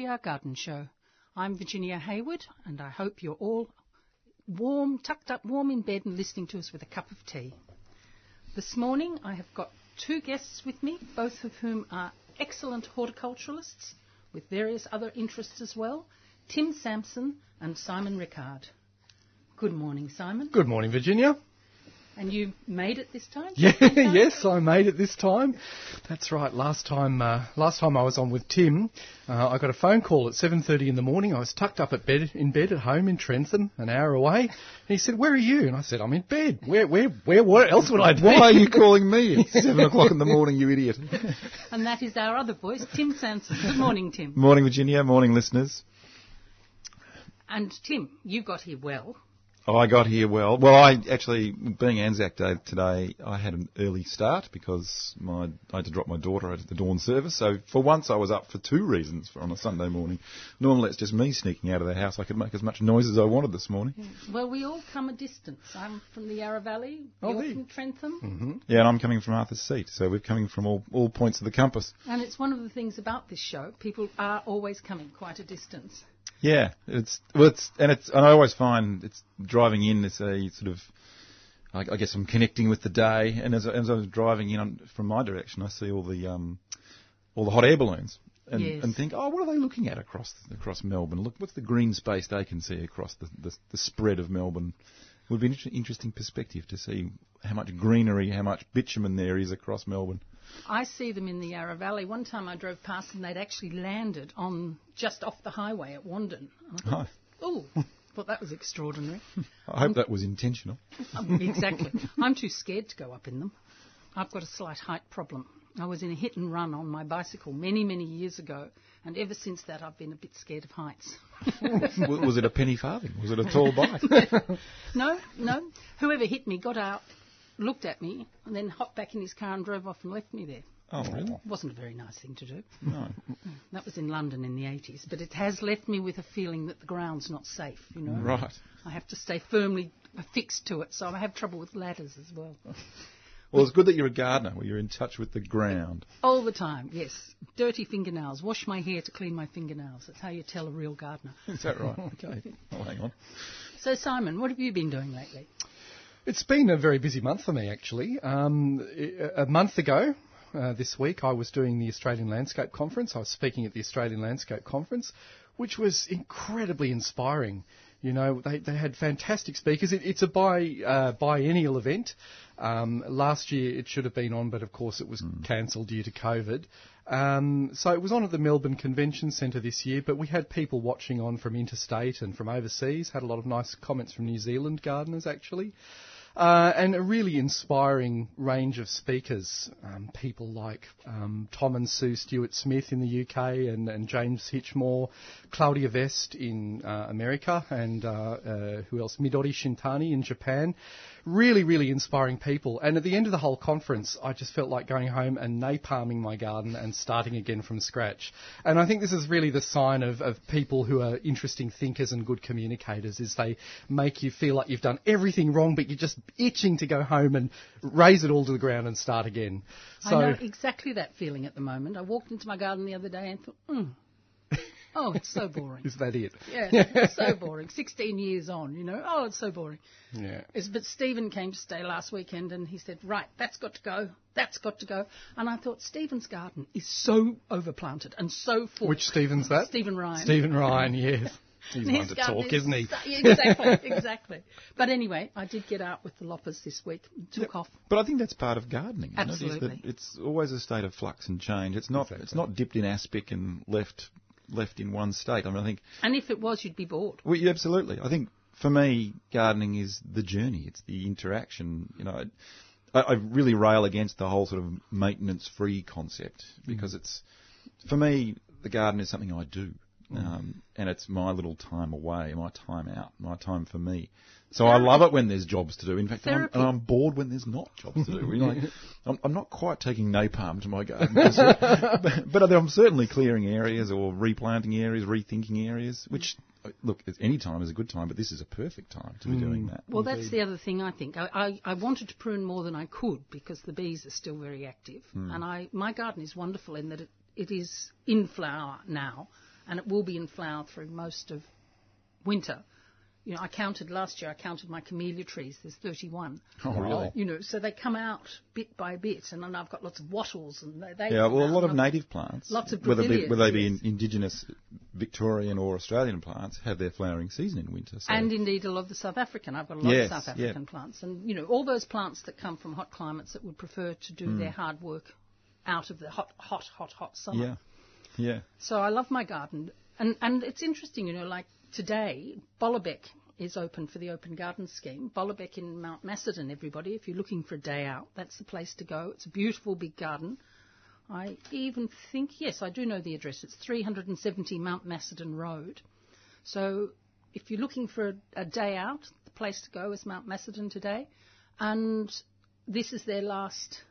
3CR Garden Show. I'm Virginia Hayward, and I hope you're all warm, tucked up warm in bed and listening to us with a cup of tea. This morning I have got two guests with me, both of whom are excellent horticulturalists with various other interests as well Tim Sansom and Simon Rickard. Good morning, Simon. Good morning, Virginia. And you made it this time? Yeah, yes, I made it this time. That's right. Last time, uh, last time I was on with Tim, uh, I got a phone call at 7:30 in the morning. I was tucked up at bed in bed at home in Trentham, an hour away. And he said, "Where are you?" And I said, "I'm in bed. Where, where, where? What else would I be?" Why are you calling me at seven o'clock in the morning, you idiot? And that is our other voice, Tim Sansom. Good morning, Tim. Morning, Virginia. Morning, listeners. And Tim, you got here well. Oh, I got here well. Well, I actually, being Anzac Day today, I had an early start because my, I had to drop my daughter at the dawn service. So for once, I was up for two reasons for, on a Sunday morning. Normally, it's just me sneaking out of the house. I could make as much noise as I wanted this morning. Mm. Well, we all come a distance. I'm from the Yarra Valley, Oh, you're there. from Trentham. Mm-hmm. Yeah, and I'm coming from Arthur's Seat, so we're coming from all, all points of the compass. And it's one of the things about this show. People are always coming quite a distance. Yeah, it's well, it's and it's and I always find it's driving in. It's a sort of, I, I guess I'm connecting with the day, and as, I- as I was driving in on, from my direction, I see all the um, all the hot air balloons, and, Yes. and think, oh, what are they looking at across across Melbourne? Look, what's the green space they can see across the the, the spread of Melbourne? It would be an interesting perspective to see how much greenery, how much bitumen there is across Melbourne. I see them in the Yarra Valley. One time I drove past and they'd actually landed on just off the highway at Wandin. Thought, Oh, oh, thought that was extraordinary. I hope that was intentional. Um, exactly. I'm too scared to go up in them. I've got a slight height problem. I was in a hit and run on my bicycle many, many years ago, and ever since that I've been a bit scared of heights. Was it a penny farthing? Was it a tall bike? No, no. Whoever hit me got out, looked at me, and then hopped back in his car and drove off and left me there. oh, really? Wasn't a very nice thing to do. No. Mm. That was in London in the 80s, but it has left me with a feeling that the ground's not safe, you know. Right. I have to stay firmly affixed to it, so I have trouble with ladders as well. Well, it's good that you're a gardener, where you're in touch with the ground. All the time, yes. Dirty fingernails. Wash my hair to clean my fingernails. That's how you tell a real gardener. Is that right? Okay. Oh, hang on. So, Simon, what have you been doing lately? It's been a very busy month for me, actually. Um, a month ago, uh, this week, I was doing the Australian Landscape Conference. I was speaking at the Australian Landscape Conference, which was incredibly inspiring. You know, they, they had fantastic speakers. It, it's a bi, uh, biennial event. Um, last year it should have been on, but of course it was cancelled due to COVID. Um, so it was on at the Melbourne Convention Centre this year, but we had people watching on from interstate and from overseas. Had a lot of nice comments from New Zealand gardeners actually. Uh, and a really inspiring range of speakers. Um, people like um, Tom and Sue Stuart Smith in the UK and, and James Hitchmough, Claudia West in uh, America, and uh, uh, who else? Midori Shintani in Japan. Really, really inspiring people. And at the end of the whole conference, I just felt like going home and napalming my garden and starting again from scratch. And I think this is really the sign of, of people who are interesting thinkers and good communicators, is they make you feel like you've done everything wrong, but you're just itching to go home and raise it all to the ground and start again. So, I know exactly that feeling at the moment. I walked into my garden the other day and thought, hmm, oh, it's so boring. is that it? Yeah, so boring. 16 years on, you know, oh, it's so boring. Yeah. It's, but Stephen came to stay last weekend and he said, right, that's got to go, that's got to go. And I thought, Stephen's garden is so overplanted and so full. Which Stephen's that? Stephen Ryan. Stephen Ryan, yes. He's one to talk, is isn't he? so- yeah, exactly, exactly. But anyway, I did get out with the loppers this week. Took off. But I think that's part of gardening. isn't it? Absolutely. it's always a state of flux and change. It's not. It's not dipped in aspic and left left in one state. I mean, I think. And if it was, you'd be bored. Well, yeah, absolutely. I think for me, gardening is the journey. It's the interaction. You know, I, I really rail against the whole sort of maintenance-free concept because mm. it's, for me, the garden is something I do. Um, and it's my little time away, my time out, my time for me. So I love it when there's jobs to do. In fact, I'm, and I'm bored when there's not jobs to do. You know, like, I'm, I'm not quite taking napalm to my garden, but, but I'm certainly clearing areas or replanting areas, rethinking areas. Which, uh, look, any time is a good time, but this is a perfect time to be doing that. Well, that's the other thing I think. I, I, I wanted to prune more than I could because the bees are still very active. And I, my garden is wonderful in that it, it is in flower now. And it will be in flower through most of winter. You know, I counted last year. I counted my camellia trees. There's 31. Oh, really? You know, so they come out bit by bit, and then I've got lots of wattles, and they, they Yeah, well, a lot of native plants, Lots of whether, be, whether they be in, indigenous Victorian or Australian plants, have their flowering season in winter. So And indeed, a lot of the South African. I've got a lot Yes, of South yeah. African plants, and you know, all those plants that come from hot climates that would prefer to do hmm. their hard work out of the hot, hot, hot, hot summer. yeah, yeah, So I love my garden, and and it's interesting, you know, like today, Bolobek is open for the open garden scheme. Bolobek in Mount Macedon, everybody. If you're looking for a day out, that's the place to go. It's a beautiful big garden. I even think, yes, I do know the address. It's 370 Mount Macedon Road. So if you're looking for a, a day out, the place to go is Mount Macedon today. And this is their last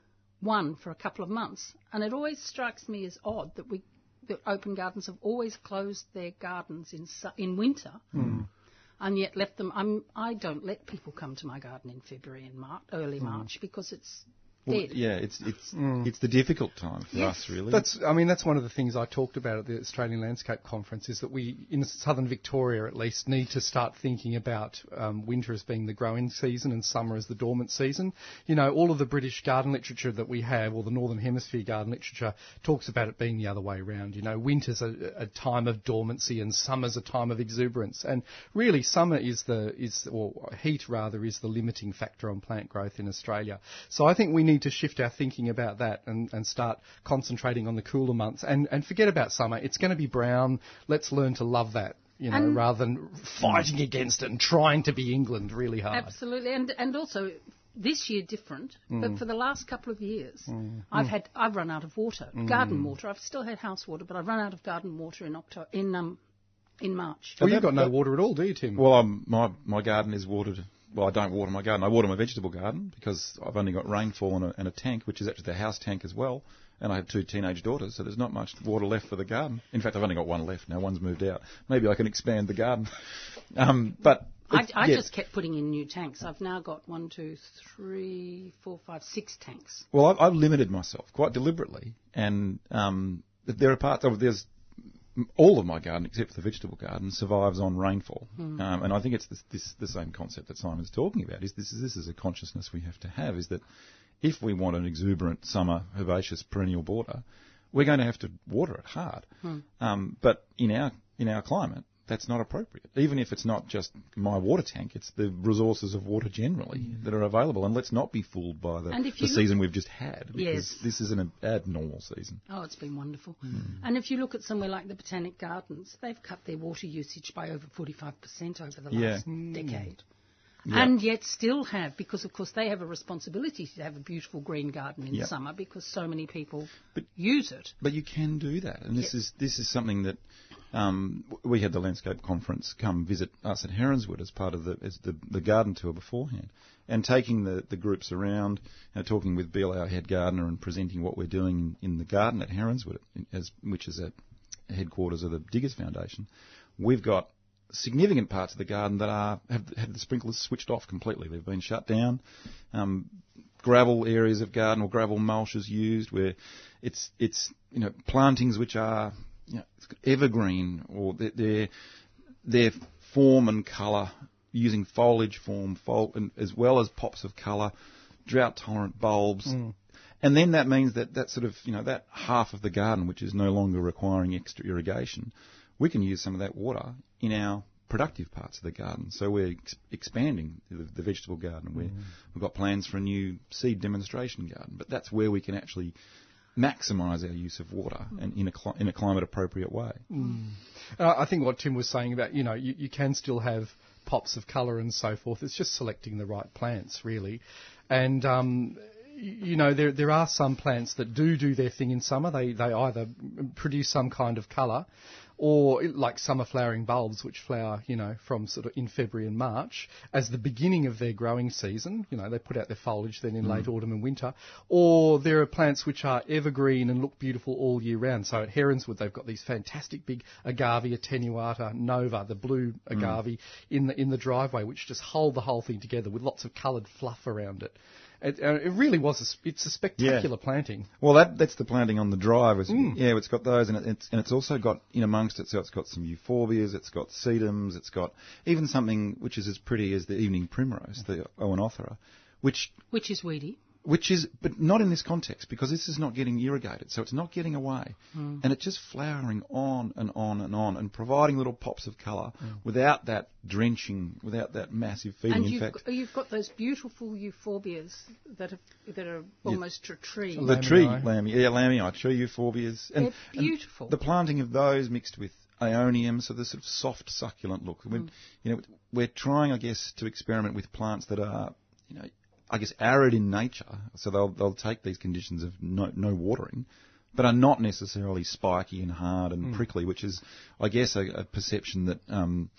one for a couple of months. And it always strikes me as odd that we, that open gardens have always closed their gardens in su- in winter, hmm. and yet left them. I'm, I don't let people come to my garden in February and March, early hmm. March, because it's Well, yeah. It's it's it's the difficult time for Yes. us, really. That's, I mean, that's one of the things I talked about at the Australian Landscape Conference is that we, in southern Victoria at least, need to start thinking about um, winter as being the growing season and summer as the dormant season. You know, all of the British garden literature that we have, or the Northern Hemisphere garden literature, talks about it being the other way around. You know, winter's a, a time of dormancy and summer's a time of exuberance. And really, summer is the, is, or heat rather, is the limiting factor on plant growth in Australia. So I think we need to shift our thinking about that and, and start concentrating on the cooler months and, and forget about summer. It's going to be brown. Let's learn to love that, you know, And- rather than fighting against it and trying to be England really hard. Absolutely, and and also this year different, Mm. but for the last couple of years, I've had I've run out of water, Mm. garden water. I've still had house water, but I've run out of garden water in October in um in March. Well, you've got no water at all, do you, Tim? Well, um, my my garden is watered. Well, I don't water my garden. I water my vegetable garden because I've only got rainfall and a, and a tank, which is actually the house tank as well. And I have two teenage daughters, so there's not much water left for the garden. In fact, I've only got one left now. One's moved out. Maybe I can expand the garden. Um, but I, I yeah. just kept putting in new tanks. I've now got one, two, three, four, five, six tanks. Well, I've, I've limited myself quite deliberately, and um, there are parts of there's all of my garden except for the vegetable garden survives on rainfall, um, and I think it's this, this the same concept that Simon's talking about. Is this this is a consciousness we have to have? Is that if we want an exuberant summer herbaceous perennial border, we're going to have to water it hard. Um, but in our in our climate, that's not appropriate. Even if it's not just my water tank, it's the resources of water generally that are available. And let's not be fooled by the, the season we've just had. Because Yes. this is an abnormal season. Oh, it's been wonderful. Hmm. And if you look at somewhere like the Botanic Gardens, they've cut their water usage by over 45% over the Yeah. last decade. Yeah. And yet still have, because of course they have a responsibility to have a beautiful green garden in Yeah. summer because so many people But- use it. But you can do that, and this Yeah. is this is something that um, we had the landscape conference come visit us at Heronswood as part of the as the, the garden tour beforehand, and taking the, the groups around, uh, talking with Bill, our head gardener, and presenting what we're doing in the garden at Heronswood, as which is at headquarters of the Diggers Foundation. We've got significant parts of the garden that are have had the sprinklers switched off completely. They've been shut down. Um, gravel areas of garden or gravel mulches used where it's it's you know plantings which are you know, evergreen or they're their form and colour using foliage form fol- and as well as pops of colour, drought tolerant bulbs. And then that means that that sort of, you know, that half of the garden which is no longer requiring extra irrigation, we can use some of that water in our productive parts of the garden. So we're ex- expanding the, the vegetable garden. We're, We've got plans for a new seed demonstration garden, but that's where we can actually maximise our use of water and in a, cli- in a climate appropriate way. Uh, I think what Tim was saying about, you know, you, you can still have pops of colour and so forth. It's just selecting the right plants, really. And, um, you know, there, there are some plants that do do their thing in summer. They, they either produce some kind of colour or like summer flowering bulbs, which flower, you know, from sort of in February and March as the beginning of their growing season. You know, they put out their foliage then in mm. late autumn and winter. Or there are plants which are evergreen and look beautiful all year round. So at Heronswood, they've got these fantastic big agave attenuata nova, the blue mm. agave, in the in the driveway, which just hold the whole thing together with lots of coloured fluff around it. It, uh, it really was. A, s- it's a spectacular planting. Well, that that's the planting on the drive. Is, Yeah, it's got those, and it, it's and it's also got in amongst it. So it's got some euphorbias, it's got sedums, it's got even something which is as pretty as the evening primrose, the Oenothera, which Which is weedy. Which is but not in this context because this is not getting irrigated, so it's not getting away, and it's just flowering on and on and on and providing little pops of colour without that drenching, without that massive feeding. And in you've, fact, g- you've got those beautiful euphorbias that, have, that are almost a tree. The Lambii. tree, lamia, yeah, lamia, tree euphorbias. And, They're beautiful. and the planting of those mixed with aeonium, so the sort of soft, succulent look. We're, Mm. you know, we're trying, I guess, to experiment with plants that are, you know, I guess arid in nature. So they'll they'll take these conditions of no, no watering, but are not necessarily spiky and hard Mm. and prickly, which is, I guess, a, a perception that. Um,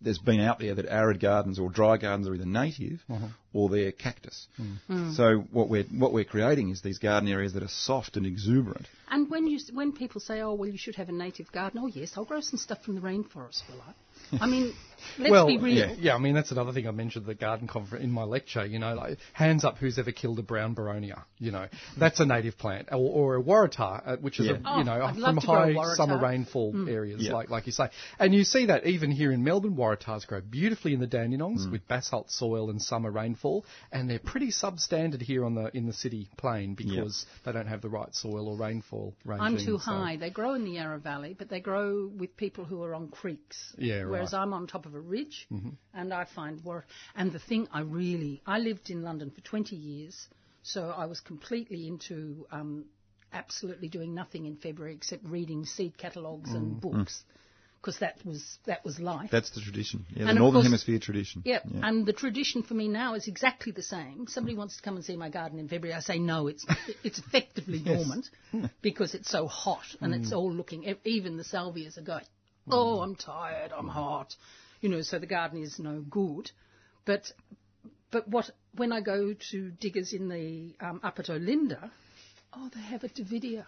there's been out there that arid gardens or dry gardens are either native Uh-huh. or they're cactus. Mm. So what we're what we're creating is these garden areas that are soft and exuberant. And when you when people say, "Oh, well, you should have a native garden," oh yes, I'll grow some stuff from the rainforest, will I? I mean, let's well, be real. Yeah, yeah, I mean that's another thing I mentioned at the garden conference in my lecture. You know, like hands up, who's ever killed a brown boronia? You know, that's a native plant, or, or a waratah, uh, which is Yeah. a, Oh, you know I'd from love to grow high summer rainfall areas, Yeah. like like you say, and you see that even here in Melbourne, waratahs grow beautifully in the Dandenongs Mm. with basalt soil and summer rainfall, and they're pretty substandard here on the in the city plain because they don't have the right soil or rainfall. I'm too so- high. They grow in the Yarra Valley, but they grow with people who are on creeks. Yeah, Whereas right. I'm on top of a ridge, mm-hmm. and I find war. And the thing I really, I lived in London for 20 years, so I was completely into um, absolutely doing nothing in February except reading seed catalogues and mm-hmm. books, because that was that was life. That's the tradition. Yeah, the And of Northern course- Hemisphere tradition. Yep, and the tradition for me now is exactly the same. Somebody wants to come and see my garden in February. I say no, it's it's effectively dormant because it's so hot and it's mm. all looking. Even the salvias are going. Mm. Oh, I'm tired. I'm hot. You know, so the garden is no good. But but what when I go to diggers in the um, up at Olinda, oh, they have a Davidia,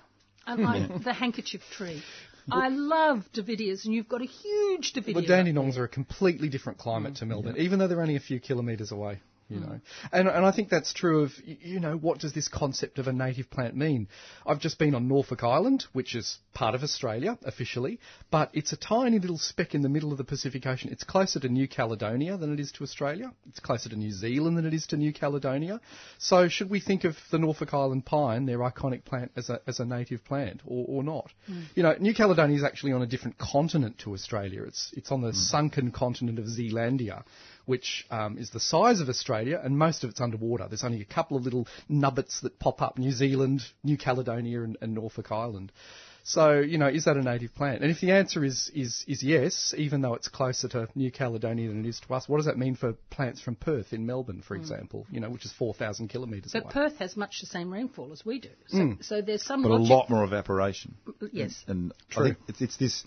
I like the handkerchief tree. I love Davidias, and you've got a huge Davidia. Well, Dandenongs are a completely different climate to Melbourne, even though they're only a few kilometres away. You hmm. know, and and I think that's true of you know what does this concept of a native plant mean? I've just been on Norfolk Island, which is part of Australia officially, but it's a tiny little speck in the middle of the Pacific Ocean. It's closer to New Caledonia than it is to Australia. It's closer to New Zealand than it is to New Caledonia. So should we think of the Norfolk Island pine, their iconic plant, as a as a native plant or, or not? Hmm. You know, New Caledonia is actually on a different continent to Australia. It's it's on the hmm. sunken continent of Zealandia which um, is the size of Australia, and most of it's underwater. There's only a couple of little nubbits that pop up: New Zealand, New Caledonia, and, and Norfolk Island. So, you know, is that a native plant? And if the answer is, is, is yes, even though it's closer to New Caledonia than it is to us, what does that mean for plants from Perth in Melbourne, for example, you know, which is 4,000 kilometres But? Perth has much the same rainfall as we do. So, so there's some But a lot more evaporation. Yes. And True. I think it's, it's this.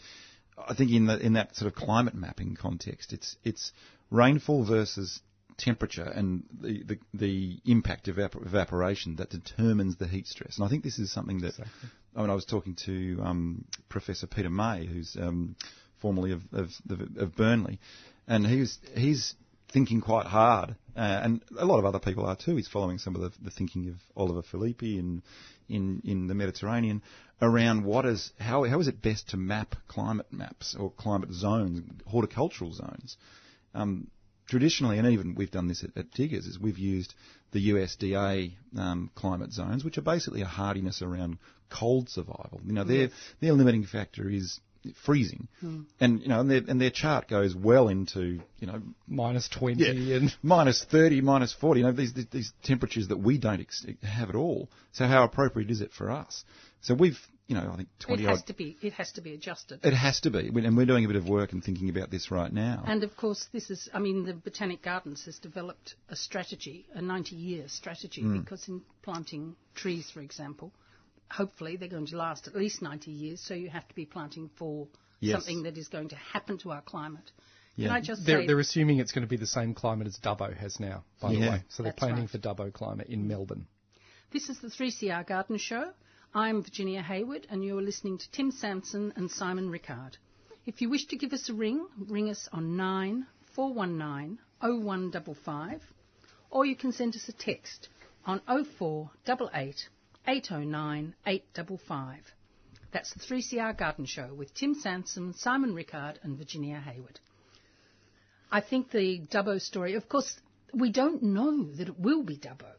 I think in the, in that sort of climate mapping context, it's it's rainfall versus temperature and the, the, the impact of evap- evaporation that determines the heat stress. And I think this is something that I mean I was talking to um, Professor Peter May, who's um, formerly of, of, of Burnley, and he's he's thinking quite hard, uh, and a lot of other people are too. He's following some of the, the thinking of Oliver Filippi in, in in the Mediterranean around what is how how is it best to map climate maps or climate zones, horticultural zones. Um, traditionally, and even we've done this at, at Diggers, is we've used the USDA um, climate zones, which are basically a hardiness around cold survival. You know, their their limiting factor is freezing, and you know, and their and their chart goes well into you know Minus 20 and... minus 30, minus 40, you know, these, these, these temperatures that we don't ex- have at all. So how appropriate is it for us? So we've, you know, I think 20 It has odd. to be. It has to be adjusted. It has to be. We- And we're doing a bit of work and thinking about this right now. And of course, this is, I mean, the Botanic Gardens has developed a strategy, a 90 year strategy, Hmm. because in planting trees, for example, hopefully they're going to last at least 90 years, so you have to be planting for Yes. something that is going to happen to our climate. Yeah. Can I just They're, say, they're assuming it's going to be the same climate as Dubbo has now, by the way. So they're That's planning right. for Dubbo climate in Melbourne. this is the 3CR Garden Show. I'm Virginia Hayward, and you're listening to Tim Sansom and Simon Rickard. If you wish to give us a ring, ring us on 9419 0155, or you can send us a text on 0488 809 855. That's the 3CR Garden Show with Tim Sansom, Simon Rickard, and Virginia Hayward. I think the Dubbo story, of course, we don't know that it will be Dubbo.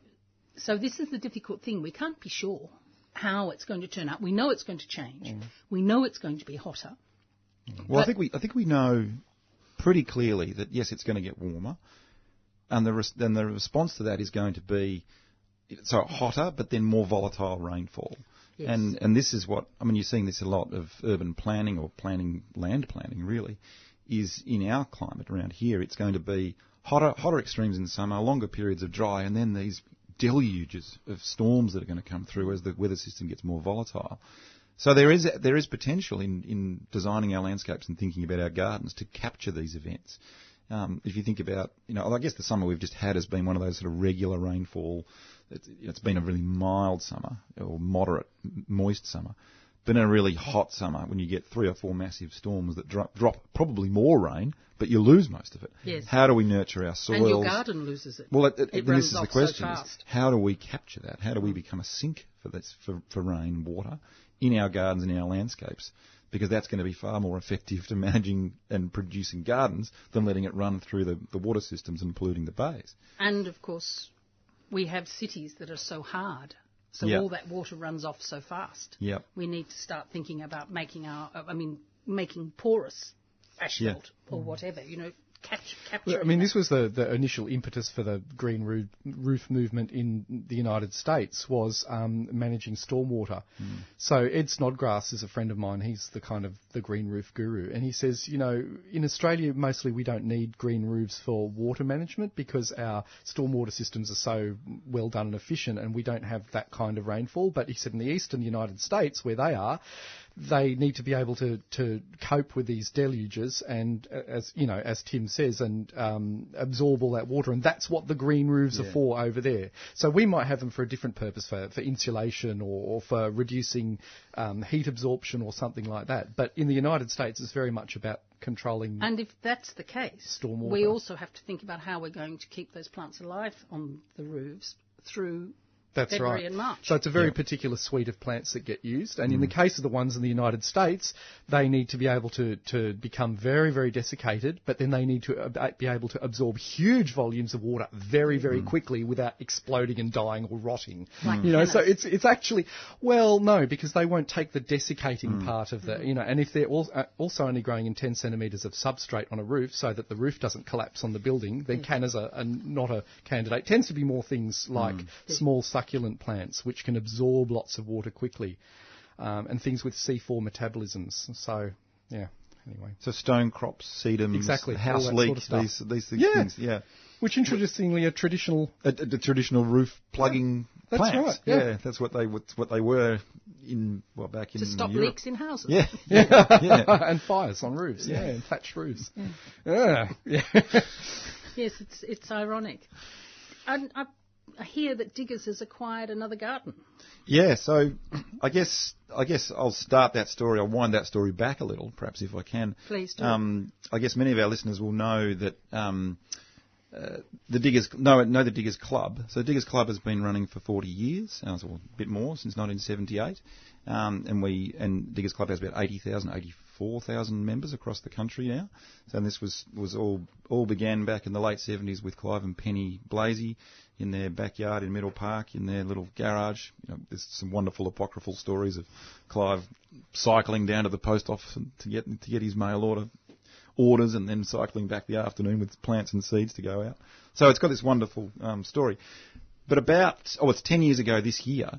So this is the difficult thing. We can't be sure how it's going to turn out. We know it's going to change. Mm. We know it's going to be hotter. Well, I think we I think we know pretty clearly that yes, it's going to get warmer, and the res- then the response to that is going to be so hotter, but then more volatile rainfall. Yes. And and this is what I mean. You're seeing this a lot of urban planning or planning land planning really is in our climate around here. It's going to be hotter hotter extremes in summer, longer periods of dry, and then these deluges of storms that are going to come through as the weather system gets more volatile. So there is there is potential in, in designing our landscapes and thinking about our gardens to capture these events. Um, if you think about, you know, I guess the summer we've just had has been one of those sort of regular rainfall. It's, it's been a really mild summer or moderate moist summer. But in a really hot summer, when you get three or four massive storms that drop, drop probably more rain, but you lose most of it. Yes. How do we nurture our soils? And your garden loses it. Well, it, it, It this is the off so question: is how do we capture that? How do we become a sink for this for, for rain water in our gardens and our landscapes? Because that's going to be far more effective to managing and producing gardens than letting it run through the, the water systems and polluting the bays. And of course, we have cities that are so hard. So Yeah. all that water runs off so fast. Yep. We need to start thinking about making our, I mean, making porous asphalt or whatever, you know, catch, capturing. I mean, that. this was the, the initial impetus for the green roof, roof movement in the United States was um, managing stormwater. So Ed Snodgrass is a friend of mine. He's the kind of the green roof guru, and he says, you know, in Australia mostly we don't need green roofs for water management because our stormwater systems are so well done and efficient, and we don't have that kind of rainfall. But he said in the eastern United States, where they are, they need to be able to, to cope with these deluges and uh, as you know as Tim says and um, absorb all that water. And that's what the green roofs are for over there. So we might have them for a different purpose for, for insulation or, or for reducing um, heat absorption or something like that. But in the United States it's very much about controlling And if that's the case, Stormwater. we also have to think about how we're going to keep those plants alive on the roofs through That's February right. and March. So it's a very particular suite of plants that get used, and in the mm. case of the ones in the United States, they need to be able to, to become very, very desiccated, but then they need to be able to absorb huge volumes of water very, very mm. quickly without exploding and dying or rotting. Like you know, so it's it's actually well, no, because they won't take the desiccating mm. part of the you know, and if they're al- uh, also only growing in 10 centimetres of substrate on a roof, so that the roof doesn't collapse on the building, then cannas are, are not a candidate. Tends to be more things like small succulent plants which can absorb lots of water quickly, um, and things with C4 metabolisms. So yeah. Anyway, So stone crops, sedums, Exactly, house all sort of stuff. these these things. Yeah. things, yeah. which interestingly are traditional. A, a- the traditional roof plugging That's plants. That's right, yeah. that's what they what, what they were in well back in to stop Europe. leaks in houses. Yeah, yeah, yeah. and fires on roofs, yeah, and thatched roofs. Yeah, yeah. Yes, it's it's ironic. And I, I hear that Diggers has acquired another garden. Yeah, so I guess I guess I'll start that story. I'll wind that story back a little, perhaps if I can. Please do. Um, I guess many of our listeners will know that um, uh, the Diggers know know the Diggers Club. So Diggers Club has been running for 40 years, uh, so a bit more since 1978, um, and we and Diggers Club has about 80,000, 84,000 members across the country now. So this was was all all began back in the late 70s with Clive and Penny Blazey in their backyard in Middle Park in their little garage. You know, there's some wonderful apocryphal stories of Clive cycling down to the post office to get to get his mail order orders and then cycling back the afternoon with plants and seeds to go out. So it's got this wonderful um, story. But about, oh, it's 10 years ago this year,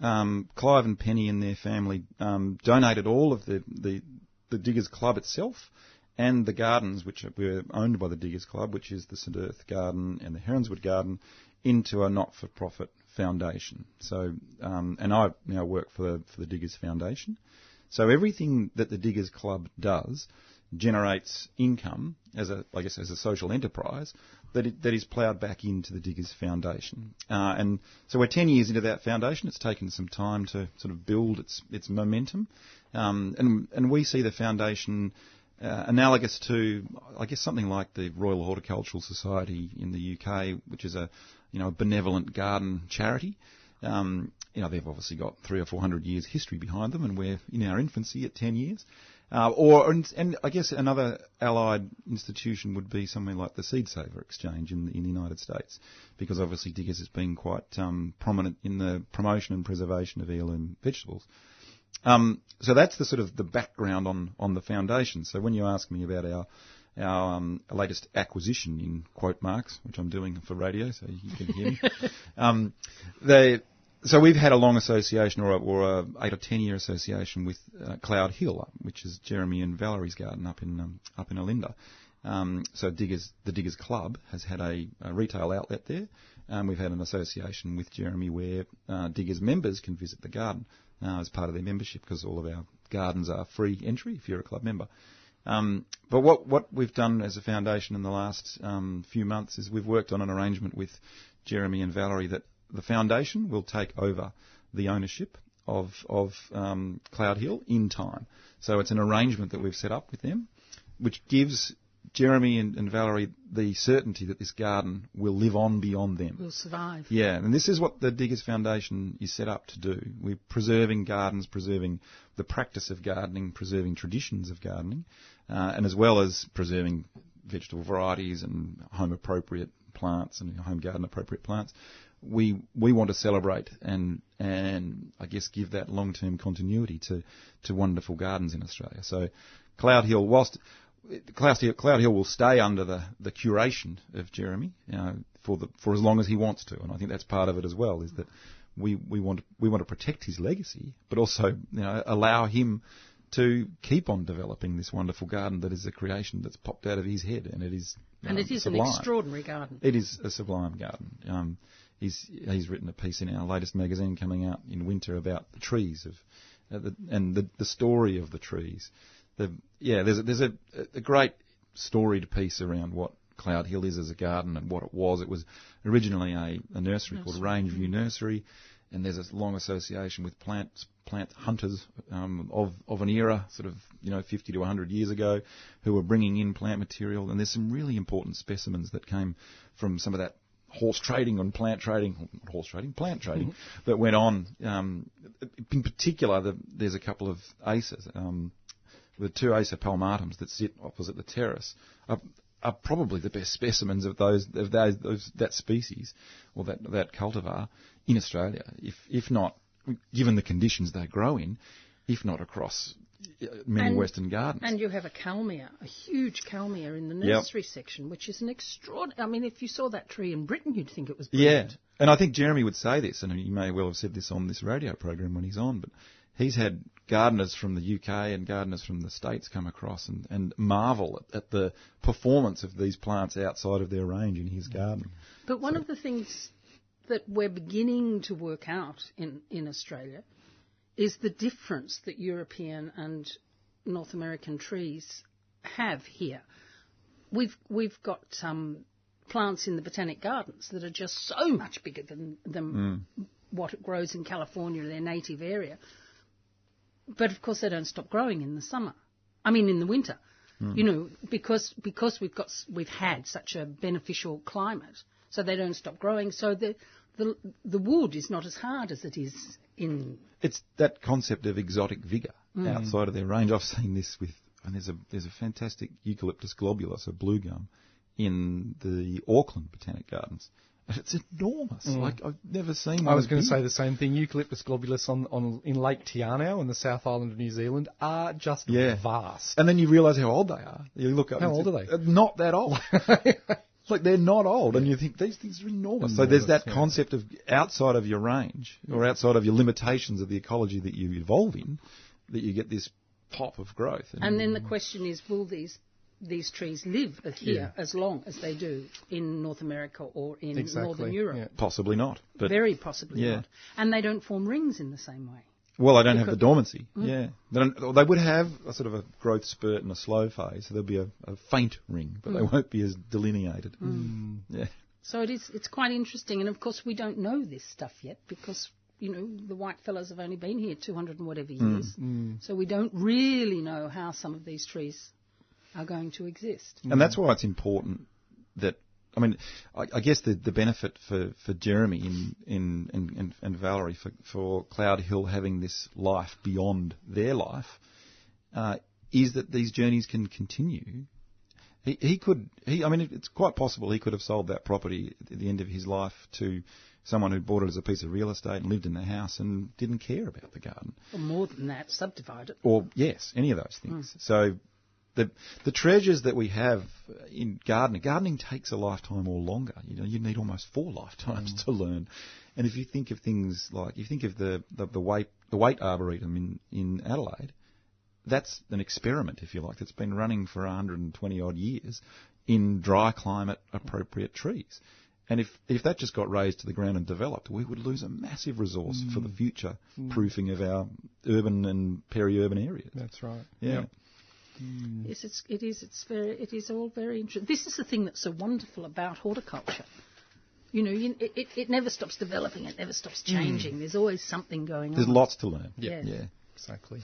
um, Clive and Penny and their family um, donated all of the, the, the Diggers Club itself and the gardens, which were owned by the Diggers Club, which is the St Erth Garden and the Heronswood Garden, into a not-for-profit foundation. So, um, and I now work for the, for the Diggers Foundation. So everything that the Diggers Club does generates income as a, I guess, as a social enterprise that it, that is ploughed back into the Diggers Foundation. Uh, and so we're 10 years into that foundation. It's taken some time to sort of build its its momentum, um, and and we see the foundation uh, analogous to, I guess, something like the Royal Horticultural Society in the UK, which is a, you know, a benevolent garden charity. Um, you know, they've obviously got three or four hundred years history behind them, and we're in our infancy at ten years. Uh, or and, and, I guess another allied institution would be somewhere like the Seed Saver Exchange in the, in the United States, because obviously Diggers has been quite um, prominent in the promotion and preservation of heirloom vegetables. Um, so that's the sort of the background on, on the foundation. So when you ask me about our our um, latest acquisition in quote marks, which I'm doing for radio, so you can hear me. um, they, so we've had a long association, or a, or a eight or ten year association with uh, Cloud Hill, which is Jeremy and Valerie's garden up in um, up in Olinda. Um, so Diggers, the Diggers Club has had a, a retail outlet there. Um, we've had an association with Jeremy where uh, Diggers members can visit the garden uh, as part of their membership because all of our gardens are free entry if you're a club member. Um, but what, what we've done as a foundation in the last um, few months is we've worked on an arrangement with Jeremy and Valerie that the foundation will take over the ownership of, of um, Cloud Hill in time. So it's an arrangement that we've set up with them, which gives Jeremy and, and, Valerie the certainty that this garden will live on beyond them. Will survive. Yeah, and this is what the Diggers Foundation is set up to do. We're preserving gardens, preserving the practice of gardening, preserving traditions of gardening, uh, and as well as preserving vegetable varieties and home appropriate plants and home garden appropriate plants. We we want to celebrate and and I guess give that long term continuity to to wonderful gardens in Australia. So Cloud Hill, whilst Cloud Hill, Cloud Hill will stay under the, the curation of Jeremy you know, for the for as long as he wants to, and I think that's part of it as well. Is that we we want we want to protect his legacy, but also you know allow him to keep on developing this wonderful garden that is a creation that's popped out of his head, and it is and it is sublime. an extraordinary garden. It is a sublime garden. Um, he's he's written a piece in our latest magazine coming out in winter about the trees of uh, the, and the the story of the trees the yeah, there's a, there's a, a great storied piece around what Cloud Hill is as a garden and what it was. It was originally a, a nursery, nursery called Rangeview Nursery, and there's a long association with plant plant hunters um, of of an era, sort of you know 50 to 100 years ago, who were bringing in plant material. And there's some really important specimens that came from some of that horse trading and plant trading, horse trading, plant trading mm-hmm. that went on. Um, in particular, the, there's a couple of aces. Um, the two Acer palmatums that sit opposite the terrace are, are probably the best specimens of those of those, those, that species or that that cultivar in Australia. If if not, given the conditions they grow in, if not across uh, many and, Western gardens. And you have a kalmia, a huge kalmia in the nursery yep. section, which is an extraordinary. I mean, if you saw that tree in Britain, you'd think it was brilliant. Yeah, and I think Jeremy would say this, and he may well have said this on this radio program when he's on, but he's had gardeners from the UK and gardeners from the States come across and, and marvel at, at, the performance of these plants outside of their range in his garden. But one so. of the things that we're beginning to work out in, in Australia is the difference that European and North American trees have here. We've, we've got um, plants in the botanic gardens that are just so much bigger than, than mm. what grows in California, their native area but of course they don't stop growing in the summer. I mean in the winter. Mm. You know, because because we've got we've had such a beneficial climate, so they don't stop growing. So the the the wood is not as hard as it is in. It's that concept of exotic vigor mm. outside of their range. I've seen this with and there's a there's a fantastic Eucalyptus globulus, a blue gum, in the Auckland Botanic Gardens, it's enormous. Mm. Like I've never seen. I was going to say the same thing. Eucalyptus globulus on, on in Lake Te Anau in the South Island of New Zealand are just yeah. vast. And then you realise how old they are. You look up. How old are they? Uh, not that old. like they're not old, and you think these things are enormous. enormous so there's that yeah. concept of outside of your range or outside of your limitations of the ecology that you evolve in, that you get this pop of growth. And, and then the question is, will these these trees live here yeah. as long as they do in North America or in exactly. Northern Europe. Yeah. Possibly not. But Very possibly yeah. not. And they don't form rings in the same way. Well, they don't have the dormancy. Mm. Yeah, they, they, would have a sort of a growth spurt and a slow phase. So there'll be a, a faint ring, but mm. they won't be as delineated. Mm. Yeah. So it is. It's quite interesting, and of course we don't know this stuff yet because you know the white fellows have only been here 200 and whatever mm. years. Mm. So we don't really know how some of these trees are going to exist. And that's why it's important that I mean, I, I guess the, the benefit for, for Jeremy in, in, and, and, Valerie for, for Cloud Hill having this life beyond their life uh, is that these journeys can continue. He, he could, he, I mean, it's quite possible he could have sold that property at the end of his life to someone who bought it as a piece of real estate and lived in the house and didn't care about the garden. Or more than that, subdivide it. Or yes, any of those things. So the the treasures that we have in gardening, gardening takes a lifetime or longer. You know, you need almost four lifetimes mm. to learn. And if you think of things like, you think of the the, the Waite the Waite Arboretum in in Adelaide, that's an experiment, if you like, that's been running for 120 odd years in dry climate appropriate trees. And if, if that just got razed to the ground and developed, we would lose a massive resource for the mm. future mm. proofing of our urban and peri-urban areas. That's right. Yeah. Yep. Yes, it's, it is. It's very. It is all very interesting. This is the thing that's so wonderful about horticulture. You know, you, it, it, it never stops developing. It never stops changing. There's always something going There's on. There's lots to learn. Yeah. Yeah. Exactly.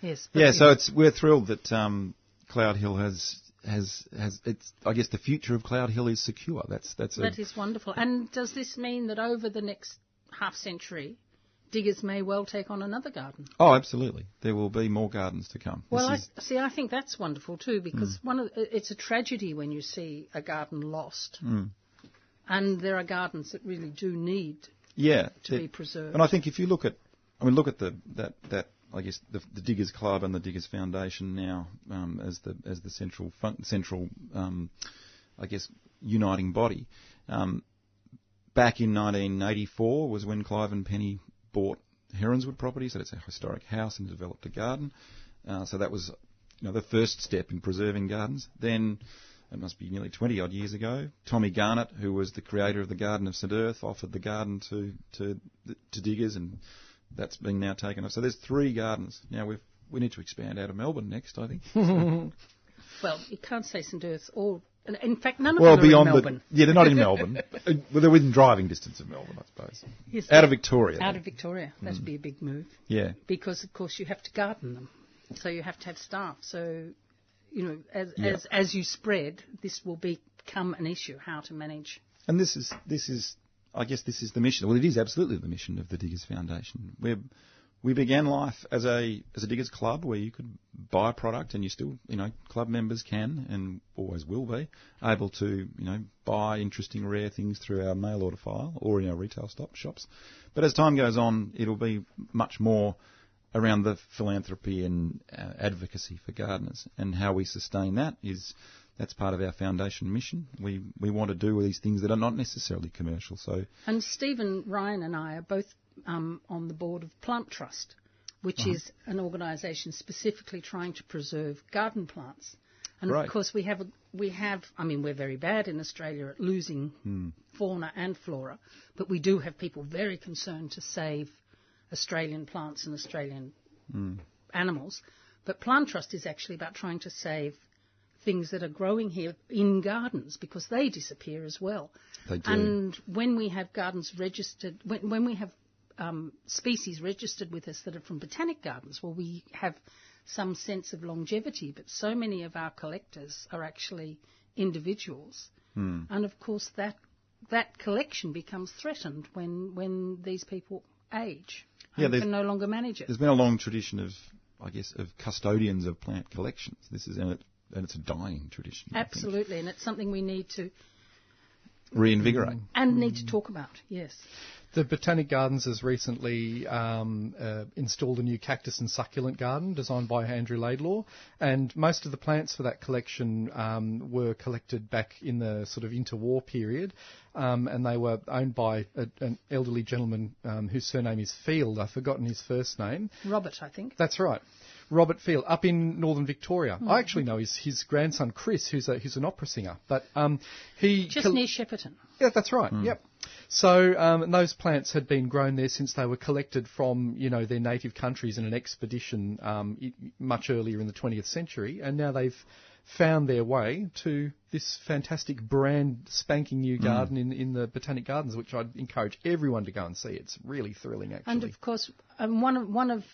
Yes. but Yeah, so it's we're thrilled that um, Cloud Hill has has has it's I guess the future of Cloud Hill is secure. That's that's a, that is wonderful. And does this mean that over the next half century, diggers may well take on another garden? oh absolutely. There will be more gardens to come. Well, I see. I think that's wonderful too because one of it's a tragedy when you see a garden lost, and there are gardens that really do need yeah, to be preserved. And I think if you look at, I mean, look at the that that I guess the, the Diggers Club and the Diggers Foundation now um, as the as the central fun, central, um, I guess, uniting body. Um, back in 1984 was when Clive and Penny bought Heronswood property, so it's a historic house and developed a garden. Uh, so that was, you know, the first step in preserving gardens. Then. It must be nearly 20 odd years ago. Tommy Garnett, who was the creator of the Garden of St Erth, offered the garden to, to, to diggers, and that's being now taken off. So there's three gardens. Now we we need to expand out of Melbourne next, I think. well, you can't say St Erth's or in fact none of well, them are beyond in Melbourne. the yeah, they're not in Melbourne. Uh, well, they're within driving distance of Melbourne, I suppose. Yes, Out of Victoria. out of Victoria. That'd be a big move yeah. because, of course, you have to garden them, so you have to have staff. So, you know, as Yeah. as as you spread, this will become an issue how to manage. And this is this is I guess this is the mission. Well, it is absolutely the mission of the Diggers Foundation. We we began life as a as a diggers club where you could buy a product and you still you know club members can and always will be able to you know buy interesting rare things through our mail order file or in our retail stop shops. But as time goes on, it'll be much more around the philanthropy and uh, advocacy for gardeners and how we sustain that is that's part of our foundation mission. We we want to do these things that are not necessarily commercial. So And Stephen Ryan and I are both um, on the board of Plant Trust, which Uh-huh. is an organisation specifically trying to preserve garden plants. And Right. of course, we have a, we have. I mean, we're very bad in Australia at losing Hmm. fauna and flora, but we do have people very concerned to save Australian plants and Australian Hmm. animals. But Plant Trust is actually about trying to save things that are growing here in gardens because they disappear as well. They do. And when we have gardens registered, when, when we have um, species registered with us that are from botanic gardens, well, we have some sense of longevity. But so many of our collectors are actually individuals, Hmm. and of course that that collection becomes threatened when when these people age Yeah, and can no longer manage it. there's been a long tradition of I guess of custodians of plant collections. This is and, it, and it's a dying tradition. Absolutely, and it's something we need to Reinvigorate. and need to talk about. Yes. The Botanic Gardens has recently um, uh, installed a new cactus and succulent garden designed by Andrew Laidlaw, and most of the plants for that collection um, were collected back in the sort of interwar period, um, and they were owned by a, an elderly gentleman um, whose surname is Field. I've forgotten his first name. Robert, I think. That's right. Robert Field, up in northern Victoria. Mm-hmm. I actually know his, his grandson Chris, who's a, who's an opera singer, but um, he Just col- near Shepparton. yeah, that's right. Yep. So um, those plants had been grown there since they were collected from you know their native countries in an expedition um, much earlier in the 20th century, and now they've found their way to this fantastic brand spanking new garden in, in the Botanic Gardens, which I'd encourage everyone to go and see. It's really thrilling, actually. And of course, um, one of one of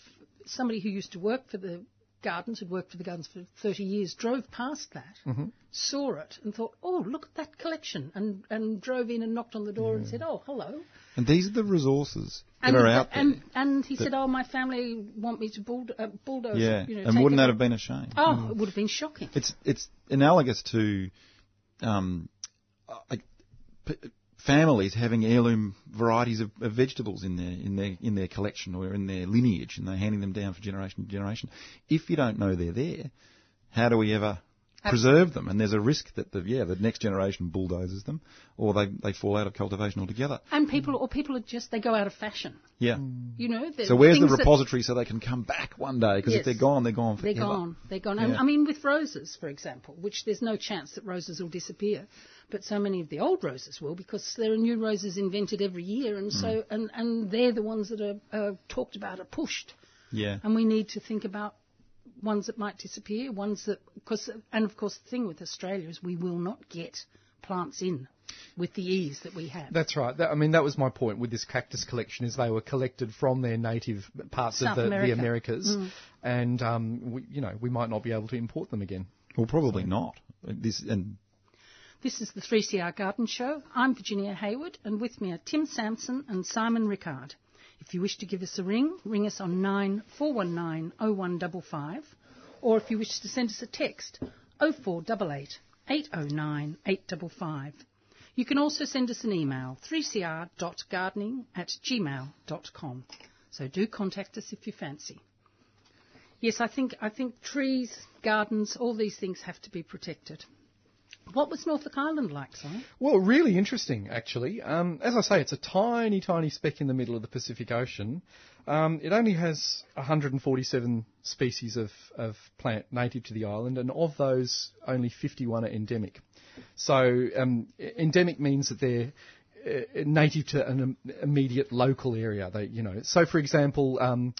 somebody who used to work for the gardens, who'd worked for the gardens for 30 years, drove past that, Mm-hmm. saw it, and thought, oh, look at that collection, and, and drove in and knocked on the door and said, oh, hello. And these are the resources that And, are out there. and, and he said, oh, my family want me to bulldo- uh, bulldoze yeah, you know, and wouldn't it that have been a shame? Oh, it would have been shocking. It's it's analogous to um, p- families having heirloom varieties of, of vegetables in their in their in their collection or in their lineage, and they're handing them down for generation to generation. If you don't know they're there, how do we ever preserve them? And there's a risk that the yeah the next generation bulldozes them, or they they fall out of cultivation altogether. And people, or people are just, they go out of fashion. Yeah. You know, the So where's the repository so they can come back one day? Because Yes. if they're gone, they're gone They're gone. They're gone. Yeah. I mean, with roses, for example, which there's no chance that roses will disappear, but so many of the old roses will because there are new roses invented every year, and Hmm. so and and they're the ones that are uh, talked about, are pushed, Yeah. and we need to think about ones that might disappear, ones that because and of course the thing with Australia is we will not get plants in with the ease that we have. That's right. That, I mean, that was my point with this cactus collection is they were collected from their native parts South of the, America. the Americas, and um, we, you know we might not be able to import them again. Well, probably not. This and This is the 3CR Garden Show. I'm Virginia Hayward, and with me are Tim Sansom and Simon Rickard. If you wish to give us a ring, ring us on 9419 0155, or if you wish to send us a text, 0488 809 855. You can also send us an email, 3cr.gardening at gmail.com. So do contact us if you fancy. Yes, I think, I think trees, gardens, all these things have to be protected. What was Norfolk Island like, Simon? Well, really interesting, actually. Um, as I say, it's a tiny, tiny speck in the middle of the Pacific Ocean. Um, it only has 147 species of, of plant native to the island, and of those, only 51 are endemic. So, um, endemic means that they're native to an immediate local area. They, you know, so for example, um,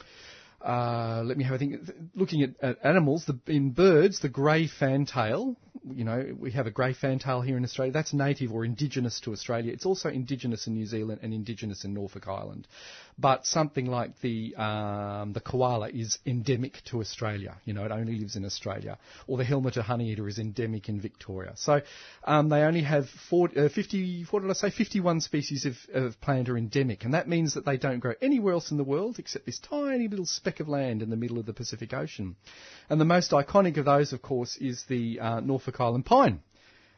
uh, let me have a think. Looking at, at animals, the, in birds, the grey fantail, you know, we have a grey fantail here in Australia. That's native or indigenous to Australia. It's also indigenous in New Zealand and indigenous in Norfolk Island. But something like the um, the koala is endemic to Australia. You know, it only lives in Australia. Or the helmeted honeyeater is endemic in Victoria. So um, they only have uh, 50, what did I say, 51 species of, of plant are endemic. And that means that they don't grow anywhere else in the world except this tiny little speck of land in the middle of the Pacific Ocean. And the most iconic of those, of course, is the uh, Norfolk Island pine.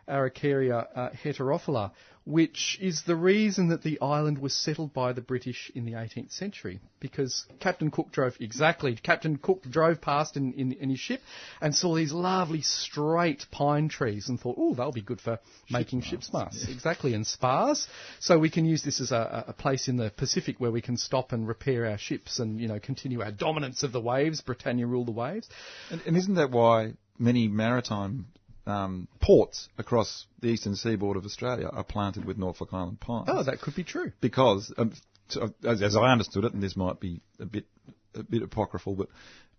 Araucaria uh, heterophylla, which is the reason that the island was settled by the British in the 18th century. Because Captain Cook drove, exactly, Captain Cook drove past in, in, in his ship and saw these lovely straight pine trees and thought, oh, they'll be good for making ship's masts. Exactly, and spars. So we can use this as a, a place in the Pacific where we can stop and repair our ships and, you know, continue our dominance of the waves, Britannia rule the waves. And, and isn't that why many maritime um, ports across the eastern seaboard of Australia are planted with Norfolk Island pines? Oh, that could be true. because, um, to, as, as I understood it, and this might be a bit a bit apocryphal, but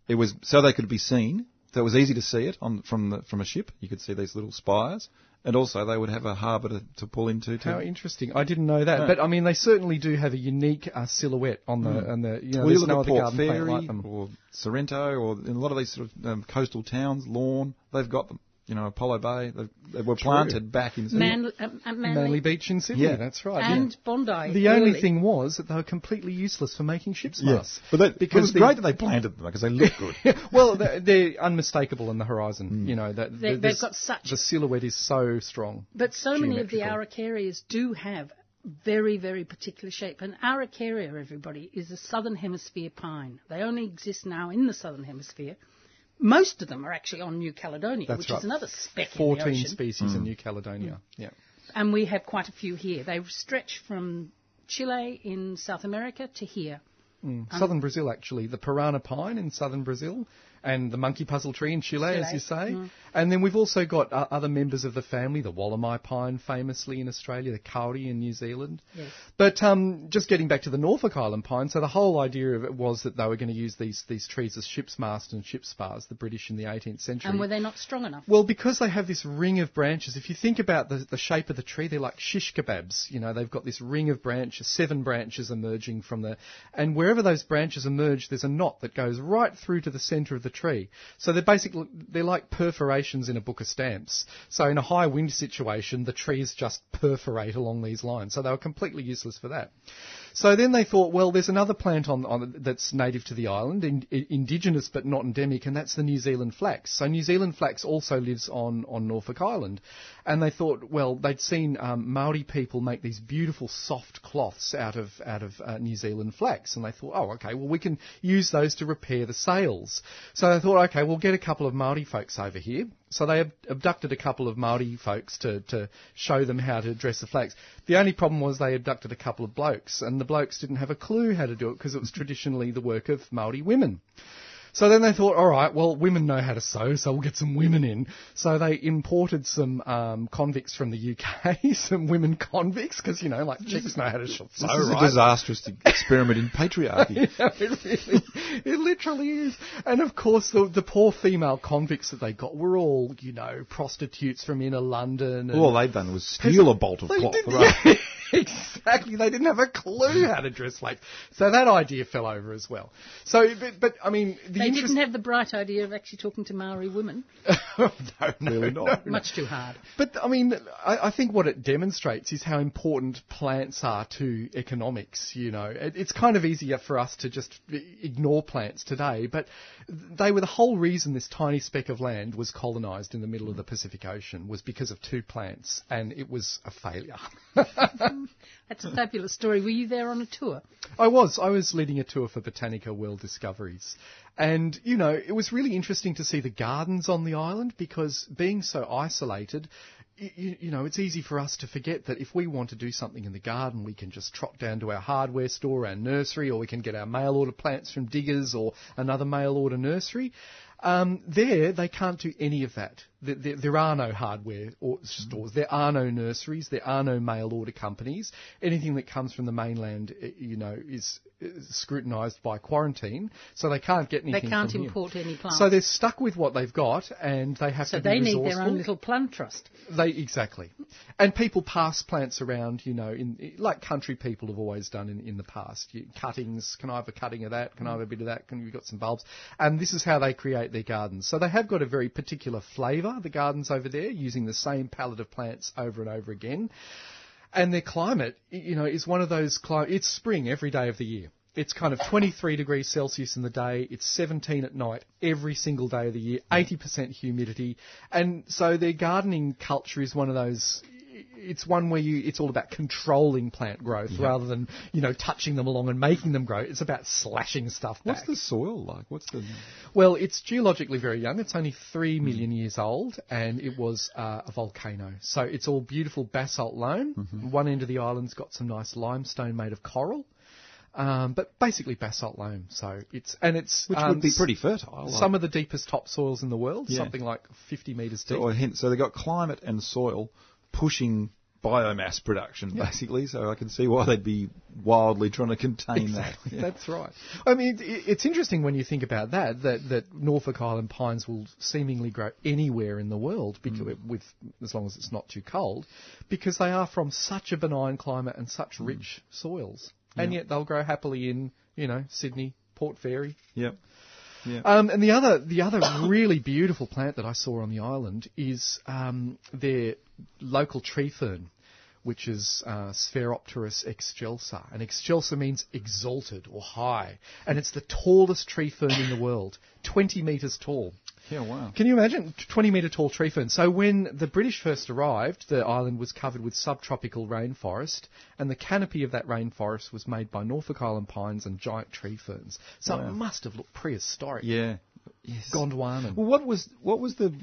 it was so they could be seen. So it was easy to see it on from the, from a ship. You could see these little spires, and also they would have a harbour to, to pull into. To, How interesting! I didn't know that, but I mean, they certainly do have a unique uh, silhouette on the on the. You know, well, you no at Port Fairy like or Sorrento, or in a lot of these sort of um, coastal towns, Lorne, they've got them. You know, Apollo Bay, they, they were planted back in. Man, uh, uh, Manly, Manly Beach in Sydney. Yeah. that's right. and yeah. Bondi. The only thing was that they were completely useless for making ship's Yes, masts. but that, because it was the- great that they planted them because they look good. well, they're, they're unmistakable in the horizon. You know that they, they've got such- the silhouette is so strong. But so many of the araucarias do have very, very particular shape. And araucaria, everybody, is a southern hemisphere pine. They only exist now in the southern hemisphere. Most of them are actually on New Caledonia, That's which right. is another speck in the Fourteen ocean. species in hmm. New Caledonia. Hmm. Yeah. And we have quite a few here. They stretch from Chile in South America to here. Hmm. Um, southern Brazil, actually, the Paraná pine in southern Brazil, and the monkey puzzle tree in Chile, as you say. And then we've also got uh, other members of the family, the Wollemi pine, famously in Australia, the kauri in New Zealand. Yes. But um, just getting back to the Norfolk Island pine, so the whole idea of it was that they were going to use these these trees as ship's mast and ship spars, the British in the 18th century. And were they not strong enough? Well, because they have this ring of branches, if you think about the, the shape of the tree, they're like shish kebabs. You know, they've got this ring of branches, seven branches emerging from the, and wherever those branches emerge, there's a knot that goes right through to the centre of the tree. So they're basically they're like perforations in a book of stamps. So in a high wind situation, the trees just perforate along these lines. So they were completely useless for that. So then they thought, well, there's another plant on, on that's native to the island, in, indigenous but not endemic, and that's the New Zealand flax. So New Zealand flax also lives on, on Norfolk Island, and they thought, well, they'd seen um, Maori people make these beautiful soft cloths out of out of uh, New Zealand flax, and they thought, oh, okay, well, we can use those to repair the sails. So they thought, okay, we'll get a couple of Maori folks over here. So they abducted a couple of Maori folks to, to show them how to dress the flax. The only problem was they abducted a couple of blokes, and the blokes didn't have a clue how to do it because it was traditionally the work of Maori women. So then they thought, all right, well, women know how to sew, so we'll get some women in. So they imported some um, convicts from the UK, some women convicts, because you know, like chicks know how to sew. This is right? a disastrous experiment in patriarchy. yeah, it really, it literally is. And of course, the, the poor female convicts that they got were all, you know, prostitutes from inner London. all they'd done was steal a bolt of cloth. Right? yeah, exactly. They didn't have a clue how to dress like. So that idea fell over as well. So, but, but I mean, the they didn't have the bright idea of actually talking to Maori women. no, no, really not. No, Much too hard. But I mean, I, I, think what it demonstrates is how important plants are to economics. You know, it, it's kind of easier for us to just ignore plants today, but they were the whole reason this tiny speck of land was colonised in the middle of the Pacific Ocean was because of two plants, and it was a failure. Mm, that's a fabulous story. Were you there on a tour? I was. I was leading a tour for Botanica World Discoveries. And, you know, it was really interesting to see the gardens on the island because being so isolated, you, you, know, it's easy for us to forget that if we want to do something in the garden, we can just trot down to our hardware store, our nursery, or we can get our mail order plants from Diggers or another mail order nursery. Um, there, they can't do any of that. There, there, are no hardware stores. There are no nurseries. There are no mail order companies. Anything that comes from the mainland, eh, you know, is, is scrutinised by quarantine, so they can't get anything. They can't import here. any plants. So they're stuck with what they've got, and they have so to be they need their own little plant trust. They exactly, and people pass plants around, you know, in like country people have always done in, in the past. You, cuttings, can I have a cutting of that? Can I have a bit of that? Can you got some bulbs? And this is how they create their gardens. So they have got a very particular flavour, the gardens over there, using the same palette of plants over and over again. And their climate, you know, is one of those, cli- it's spring every day of the year. It's kind of 23 degrees Celsius in the day, it's 17 at night every single day of the year, 80% humidity. And so their gardening culture is one of those, it's one where you it's all about controlling plant growth rather than you know touching them along and making them grow. It's about slashing stuff. What's back. the soil like? What's the well? It's geologically very young. It's only three million mm. years old, and it was uh, a volcano. So it's all beautiful basalt loam. Mm-hmm. One end of the island's got some nice limestone made of coral. Um, but basically basalt loam. So it's and it's which um, would be pretty fertile. Some like. of the deepest topsoils in the world, yeah. something like 50 metres deep. So, hence, so they've got climate and soil pushing biomass production, basically. So I can see why they'd be wildly trying to contain exactly. that. Yeah. That's right. I mean, it's interesting when you think about that, that, that Norfolk Island pines will seemingly grow anywhere in the world, because mm. with as long as it's not too cold, because they are from such a benign climate and such mm. rich soils, and yet they'll grow happily in, you know, Sydney, Port Fairy. Yep. Yeah. Um, and the other, the other really beautiful plant that I saw on the island is um, their local tree fern, which is uh, Sphaeropteris excelsa. And excelsa means exalted or high, and it's the tallest tree fern in the world, 20 metres tall. Yeah, wow. Can you imagine 20 metre tall tree fern? So when the British first arrived, the island was covered with subtropical rainforest, and the canopy of that rainforest was made by Norfolk Island pines and giant tree ferns. So wow. it must have looked prehistoric. Yeah. Yes. Gondwanan. Well, what was what was the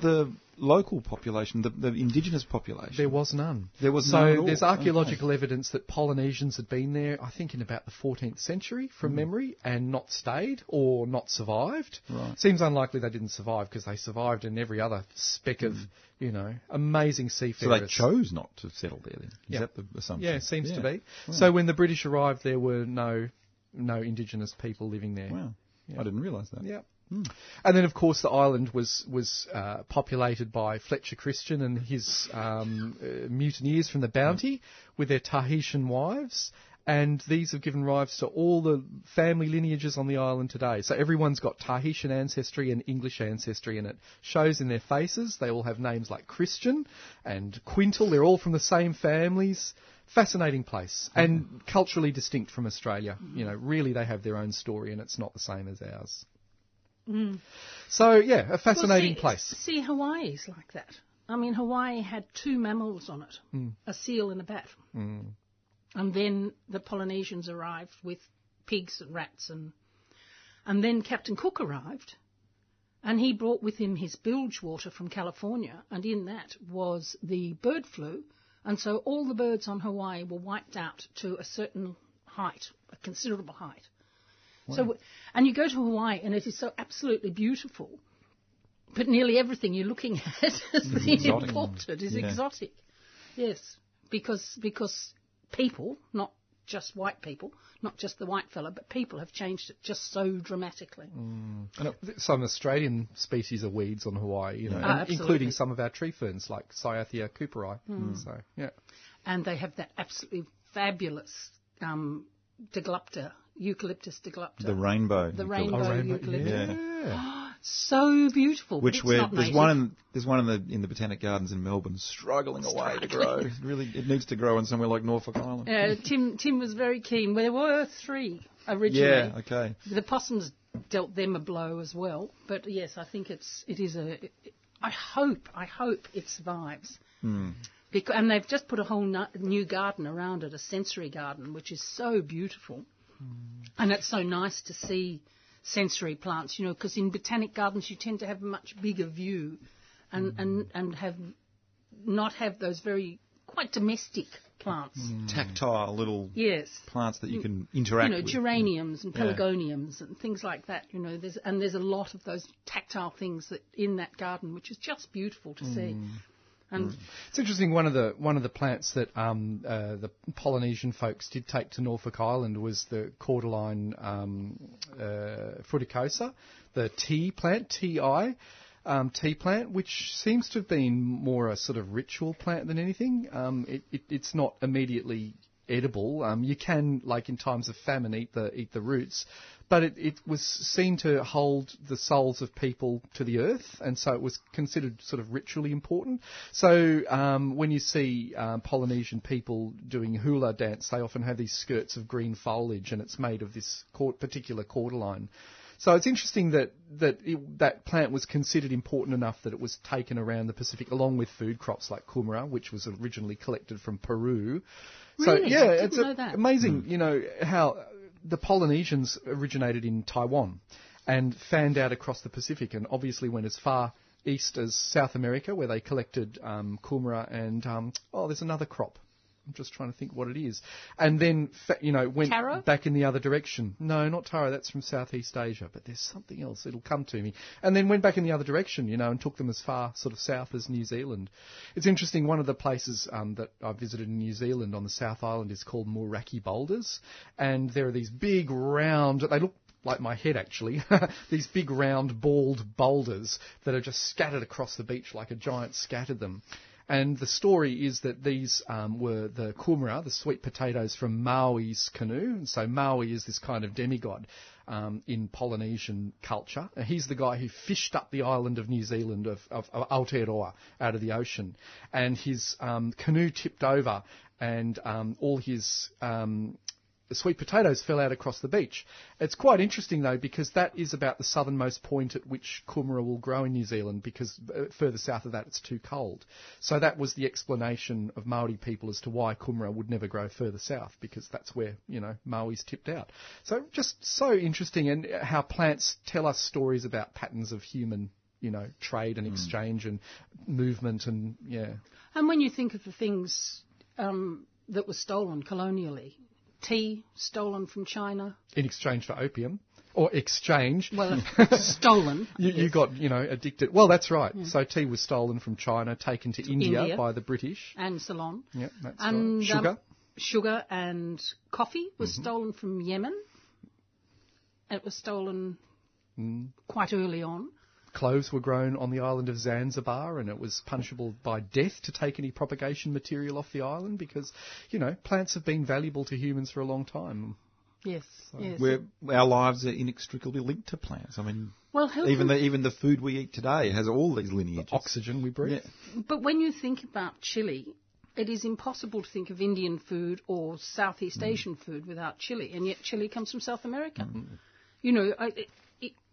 the local population, the, the indigenous population? There was none. There was so there's archaeological okay. evidence that Polynesians had been there, I think, in about the 14th century from mm. memory, and not stayed or not survived. Right. Seems unlikely they didn't survive because they survived in every other speck mm. of, you know, amazing seafarers. So they chose not to settle there. Then is yep. that the assumption? Yeah, seems yeah. to be. Wow. So when the British arrived, there were no no indigenous people living there. Wow. I didn't realise that. Yeah. Mm. And then, of course, the island was was uh, populated by Fletcher Christian and his um, uh, mutineers from the Bounty with their Tahitian wives. and these have given rise to all the family lineages on the island today. So everyone's got Tahitian ancestry and English ancestry, and it shows in their faces. They all have names like Christian and Quintal. They're all from the same families. Fascinating place and culturally distinct from Australia. You know, really they have their own story, and it's not the same as ours. So yeah, a fascinating Well, see, place. See, Hawaii's like that. I mean, Hawaii had two mammals on it Hmm. a seal and a bat. And then the Polynesians arrived with pigs and rats. And, and then Captain Cook arrived. And he brought with him his bilge water from California. And in that was the bird flu. And so all the birds on Hawaii were wiped out to a certain height, a considerable height. So, and you go to Hawaii and it is so absolutely beautiful, but nearly everything you're looking at has been exotic. imported, is Yeah. exotic. Yes, because because people, not just white people, not just the white fella, but people have changed it just so dramatically. And it- some Australian species of weeds on Hawaii, you know, and including some of our tree ferns like Cyathea cooperi. Hmm. So yeah, And they have that absolutely fabulous um, deglupta, eucalyptus deglupta. The rainbow. The you call it. rainbow. Oh, rainbow, eucalyptus. yeah. So beautiful. Which it's we're, not there's one in, there's one in the in the Botanic Gardens in Melbourne struggling away to grow. It really, it needs to grow in somewhere like Norfolk Island. Uh, Tim Tim was very keen. There were three originally. Yeah, okay. The possums dealt them a blow as well. But yes, I think it's it is a. I hope I hope it survives. Because, and they've just put a whole nu- new garden around it, a sensory garden, which is so beautiful. And it's so nice to see sensory plants, you know, because in botanic gardens you tend to have a much bigger view, and mm. and and have not have those very quite domestic plants. Mm. Tactile little Yes plants that you mm. can interact with. you know, with. geraniums and Yeah. pelargoniums and things like that. You know, there's and there's a lot of those tactile things that in that garden, which is just beautiful to see. Mm. And It's interesting. One of the one of the plants that um, uh, the Polynesian folks did take to Norfolk Island was the cordyline um, uh, fruticosa, the tea plant, Ti. Um, tea plant, which seems to have been more a sort of ritual plant than anything. Um, it, it, it's not immediately edible. Um, you can, like in times of famine, eat the eat the roots, but it, it was seen to hold the souls of people to the earth, and so it was considered sort of ritually important. So um, when you see um, Polynesian people doing hula dance, they often have these skirts of green foliage, and it's made of this particular cordyline. So it's interesting that that it, that plant was considered important enough that it was taken around the Pacific along with food crops like kumara, which was originally collected from Peru. So Really? yeah, I didn't it's know a- that. amazing. You know how the Polynesians originated in Taiwan and fanned out across the Pacific, and obviously went as far east as South America, where they collected um, kumara and um, oh, there's another crop. I'm just trying to think what it is, and then fa- you know went Taro? back in the other direction. No, not taro. That's from Southeast Asia, but there's something else. It'll come to me. And then went back in the other direction, you know, and took them as far sort of south as New Zealand. It's interesting. One of the places um, that I visited in New Zealand on the South Island is called Moeraki Boulders, and there are these big round. They look like my head actually, these big round bald boulders that are just scattered across the beach like a giant scattered them. And the story is that these um, were the kumara, the sweet potatoes from Maui's canoe. And so Maui is this kind of demigod um, in Polynesian culture. And he's the guy who fished up the island of New Zealand of, of, of Aotearoa out of the ocean. And his um, canoe tipped over and um, all his um, the sweet potatoes fell out across the beach. It's quite interesting though because that is about the southernmost point at which kumara will grow in New Zealand because uh, further south of that it's too cold. So that was the explanation of Maori people as to why kumara would never grow further south because that's where, you know, Maui's tipped out. So just so interesting and how plants tell us stories about patterns of human you know, trade and exchange and movement and yeah. and when you think of the things um, that were stolen colonially, tea stolen from China, In exchange for opium. Or exchange. well, stolen. You, you got, you know, addicted. Well, that's right. So tea was stolen from China, taken to India, India. by the British. and Ceylon. Yep, that's and right. Sugar. um, sugar and coffee was stolen from Yemen. It was stolen quite early on. Cloves were grown on the island of Zanzibar, and it was punishable by death to take any propagation material off the island because, you know, plants have been valuable to humans for a long time. Yes, yes. Where our lives are inextricably linked to plants. I mean, well, who even the even the food we eat today has all these lineages. The Oxygen we breathe. Yeah. But when you think about chili, it is impossible to think of Indian food or Southeast mm. Asian food without chili, and yet chili comes from South America. Mm. You know, I, it, it,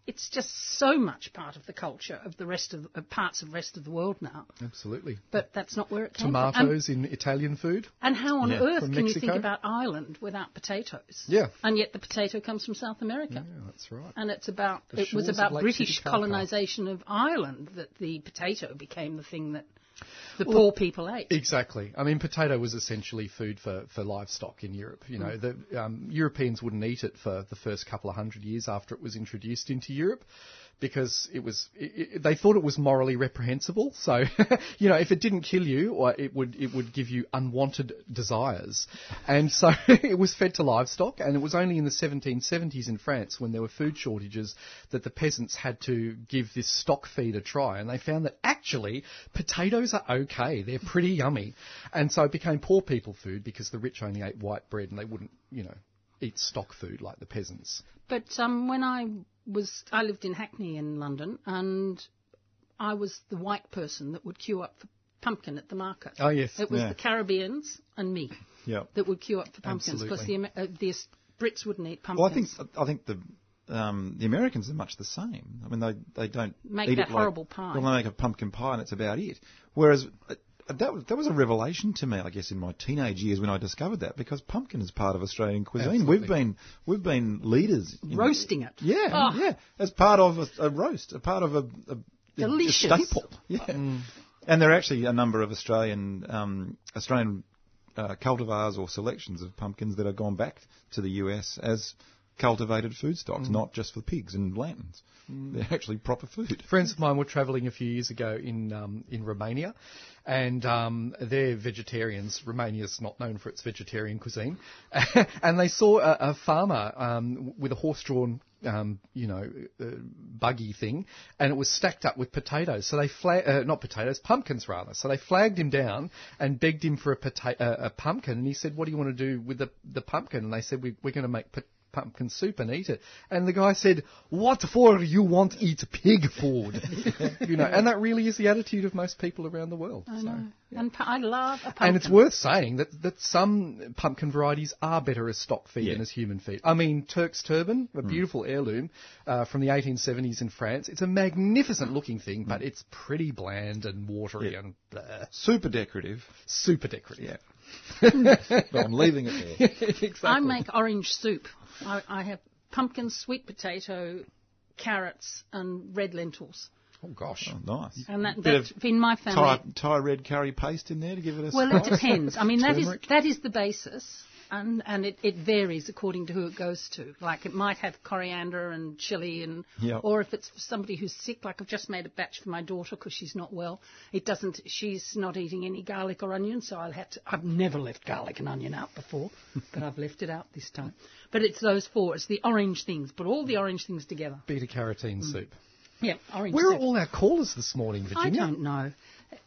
it's just so much part of the culture of the rest of uh, parts of the rest of the world now. Absolutely. But that's not where it came from. And, Tomatoes in Italian food. and how on Yeah. earth From can you think about Ireland without potatoes? Yeah. And yet the potato comes from South America. Yeah, that's right. And it's about The it was about British colonisation of Ireland that the potato became the thing that the poor people ate. Exactly. I mean, potato was essentially food for, for livestock in Europe. You know, the um, Europeans wouldn't eat it for the first couple of hundred years after it was introduced into Europe because it was it, it, they thought it was morally reprehensible. So, you know, if it didn't kill you, or it would it would give you unwanted desires, and so it was fed to livestock. And it was only in the 1770s in France when there were food shortages that the peasants had to give this stock feed a try, and they found that actually potatoes are okay. They're pretty yummy, and so it became poor people food because the rich only ate white bread and they wouldn't, you know, eat stock food like the peasants. But um, when I was, I lived in Hackney in London, and I was the white person that would queue up for pumpkin at the market. Oh yes, It was Yeah. the Caribbeans and me Yeah. that would queue up for pumpkins because the, uh, the Brits wouldn't eat Well, pumpkins. I think I think the um, the Americans are much the same. I mean, they they don't Make eat that it like, horrible pie. Well, they make a pumpkin pie and it's about it. Whereas uh, that was that was a revelation to me, I guess, in my teenage years when I discovered that because pumpkin is part of Australian cuisine. Absolutely. We've been we've been leaders in Roasting it. Yeah, Oh. yeah, as part of a, a roast, a part of a, a, a staple. Yeah, and there are actually a number of Australian um, Australian uh, cultivars or selections of pumpkins that have gone back to the US as cultivated food stocks, not just for pigs and lanterns. They're actually proper food. Friends of mine were travelling a few years ago in um, in Romania, and um, they're vegetarians. Romania's not known for its vegetarian cuisine, and they saw a, a farmer um, with a horse-drawn. Um, you know, uh, buggy thing, and it was stacked up with potatoes. So they fla- uh, not potatoes, pumpkins rather. So they flagged him down and begged him for a, pota- uh, a pumpkin, and he said, "What do you want to do with the the pumpkin?" And they said, we, "We're going to make." Po- pumpkin soup and eat it. And the guy said, "What for you want eat pig food?" you know, and that really is the attitude of most people around the world. I so. know. And pu- I love a pumpkin. And it's worth saying that, that some pumpkin varieties are better as stock feed Yeah. than as human feed. I mean, Turk's turban, a beautiful heirloom uh, from the 1870s in France. It's a magnificent looking thing, but it's pretty bland and watery Yeah. and blah. Super decorative. super decorative. But I'm leaving it there. exactly. I make orange soup. I, I have pumpkin, sweet potato, carrots, and red lentils. Oh gosh. Oh, nice. And that, Bit that's of in my family. Thai, Thai red curry paste in there to give it a Well, it depends. I mean, that is Turmeric. that is the basis, and and it, it varies according to who it goes to. Like it might have coriander and chili, and Yeah. or if it's for somebody who's sick. Like I've just made a batch for my daughter because she's not well. It doesn't. She's not eating any garlic or onion, so I'll have to. I've never left garlic and onion out before, but I've left it out this time. But it's those four. It's the orange things. Put all the orange things together. Beta carotene mm. soup. Yeah, orange. Where are all our callers this morning, Virginia? I don't know.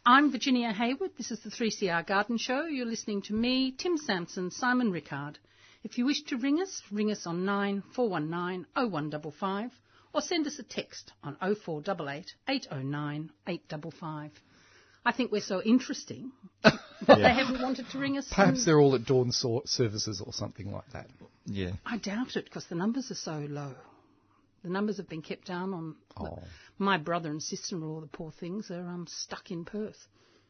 I'm Virginia Hayward. This is the 3CR Garden Show. You're listening to me, Tim Sansom, Simon Rickard. If you wish to ring us, ring us on 9419 0155 or send us a text on 0488 809 855. I think we're so interesting that they haven't wanted to ring us. Perhaps they're all at dawn so- services or something like that. Yeah. I doubt it because the numbers are so low. The numbers have been kept down on. Oh. My brother and sister-in-law, the poor things, are um, stuck in Perth.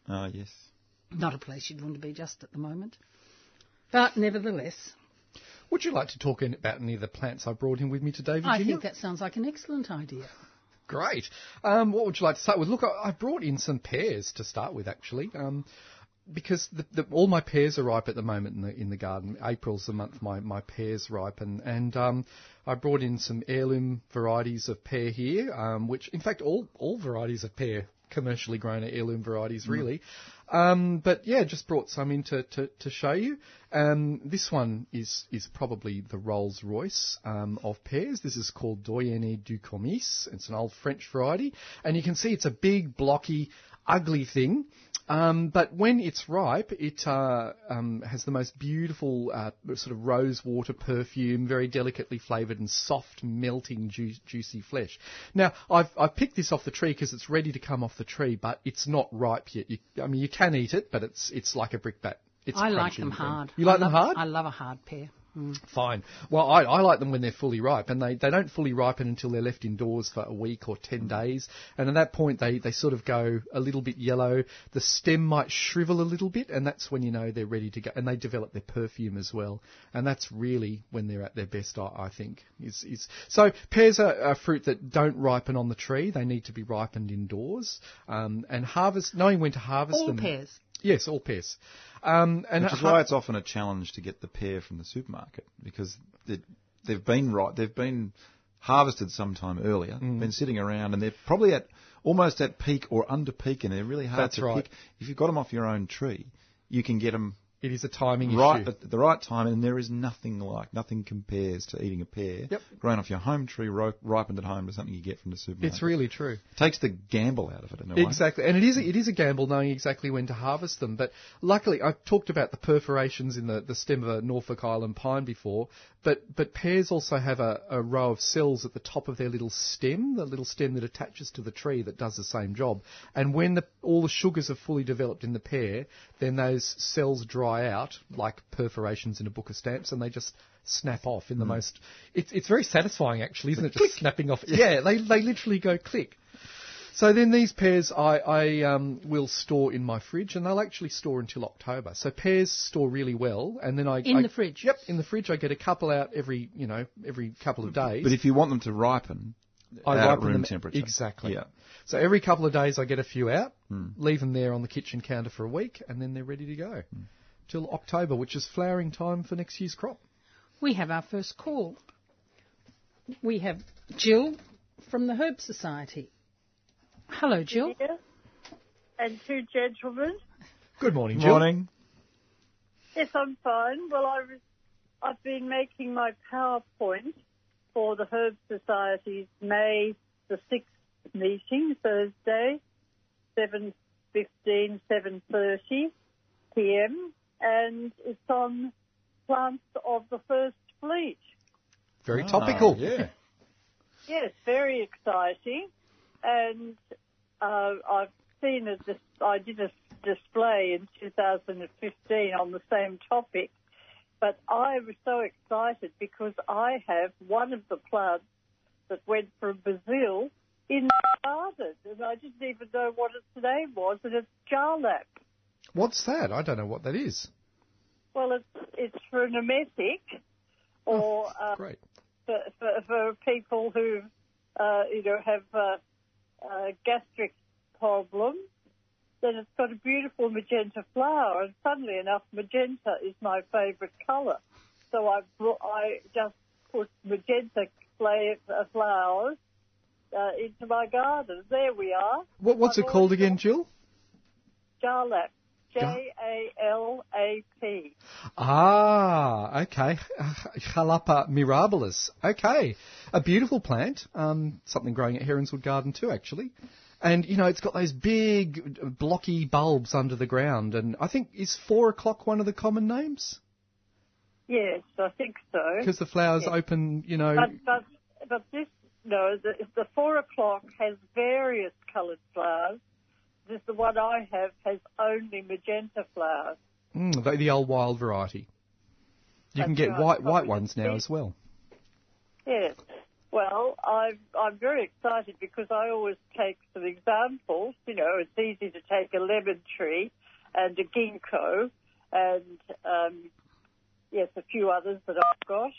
Ah, yes. Not a place you'd want to be just at the moment. But nevertheless, Would you like to talk in, about any of the plants I brought in with me today, Virginia? I think that sounds like an excellent idea. Great. Um, what would you like to start with? Look, I, I brought in some pears to start with, actually, um, because the, the, all my pears are ripe at the moment in the in the garden. April's the month my, my pears ripen, and um, I brought in some heirloom varieties of pear here, um, which, in fact, all all varieties of pear commercially grown heirloom varieties, really. Um, but yeah, just brought some in to, to, to show you. Um, this one is is probably the Rolls Royce um, of pears. This is called Doyenne du Comice. It's an old French variety, and you can see it's a big, blocky, ugly thing. Um, but when it's ripe, it uh, um, has the most beautiful uh, sort of rose water perfume, very delicately flavoured and soft, melting, ju- juicy flesh. Now, I've, I've picked this off the tree because it's ready to come off the tree, but it's not ripe yet. You, I mean, you can eat it, but it's it's like a brickbat. It's I like them hard. You like I them love- hard? I love a hard pear. Mm. Fine. Well, I, I like them when they're fully ripe, and they, they don't fully ripen until they're left indoors for a week or ten days. And at that point, they, they sort of go a little bit yellow. The stem might shrivel a little bit, and that's when you know they're ready to go. And they develop their perfume as well. And that's really when they're at their best, I, I think. Is, is so pears are a fruit that don't ripen on the tree. They need to be ripened indoors. Um, and harvest, knowing when to harvest All them. pears. Yes, all pears. Um, and Which is why it's often a challenge to get the pear from the supermarket because they, they've been right, they've been harvested sometime earlier, Mm. been sitting around, and they're probably at almost at peak or under peak, and they're really hard That's to right. pick. If you've got them off your own tree, you can get them it is a timing right issue. at the right time, and there is nothing like, nothing compares to eating a pear Yep. grown off your home tree, ro- ripened at home to something you get from the supermarket. It's really true. takes the gamble out of it in a way. Exactly, and it is it is a gamble knowing exactly when to harvest them. But luckily, I've talked about the perforations in the, the stem of a Norfolk Island pine before. But but pears also have a, a row of cells at the top of their little stem, the little stem that attaches to the tree that does the same job. And when the, all the sugars are fully developed in the pear, then those cells dry out like perforations in a book of stamps, and they just snap off in the most. It's it's very satisfying actually, isn't it? Just snapping off. Yeah, they they literally go click. So then these pears I, I um, will store in my fridge, and they'll actually store until October. So pears store really well, and then I In I- the fridge? Yep, in the fridge. I get a couple out every you know every couple of days. But if you want them to ripen, I out at ripen room them temperature. exactly. Yeah. So every couple of days I get a few out, Hmm. leave them there on the kitchen counter for a week, and then they're ready to go Hmm. Till October, which is flowering time for next year's crop. We have our first call. We have Jill from the Herb Society. Hello, Jill. here and two gentlemen. Good morning, Jill. Morning. Yes, I'm fine. Well, I was, I've been making my PowerPoint for the Herb Society's May the 6th meeting, Thursday, 7.15, 7.30 p.m. And it's on plants of the first fleet. Very Ah, topical. yeah. Yes, very exciting. And uh, I've seen a dis- I did a display in 2015 on the same topic, but I was so excited because I have one of the plants that went from Brazil in my garden, and I didn't even know what its name was, and it's jalap. What's that? I don't know what that is. Well, it's it's for an emetic, or uh, Great. for, for, for people who, uh, you know, have uh, uh, gastric problems, then it's got a beautiful magenta flower. And funnily enough, magenta is my favourite colour. So I brought, I just put magenta uh, flowers uh, into my garden. There we are. What, what's I've it called again, Jill? Jalap. J A L A P. Ah, okay. Jalapa mirabilis. Okay. A beautiful plant. Um, something growing at Heronswood Garden too, actually. And, you know, it's got those big, blocky bulbs under the ground. And I think, is four o'clock one of the common names? Yes, I think so. Because the flowers Yes. open, you know. But but but this no, the, the four o'clock has various coloured flowers. This the one I have has only magenta flowers. Mm, the, the old wild variety. You can get right, white white ones now as well. Yes. Well, I'm I'm very excited because I always take some examples. You know, it's easy to take a lemon tree and a ginkgo and um, yes, a few others that I've got.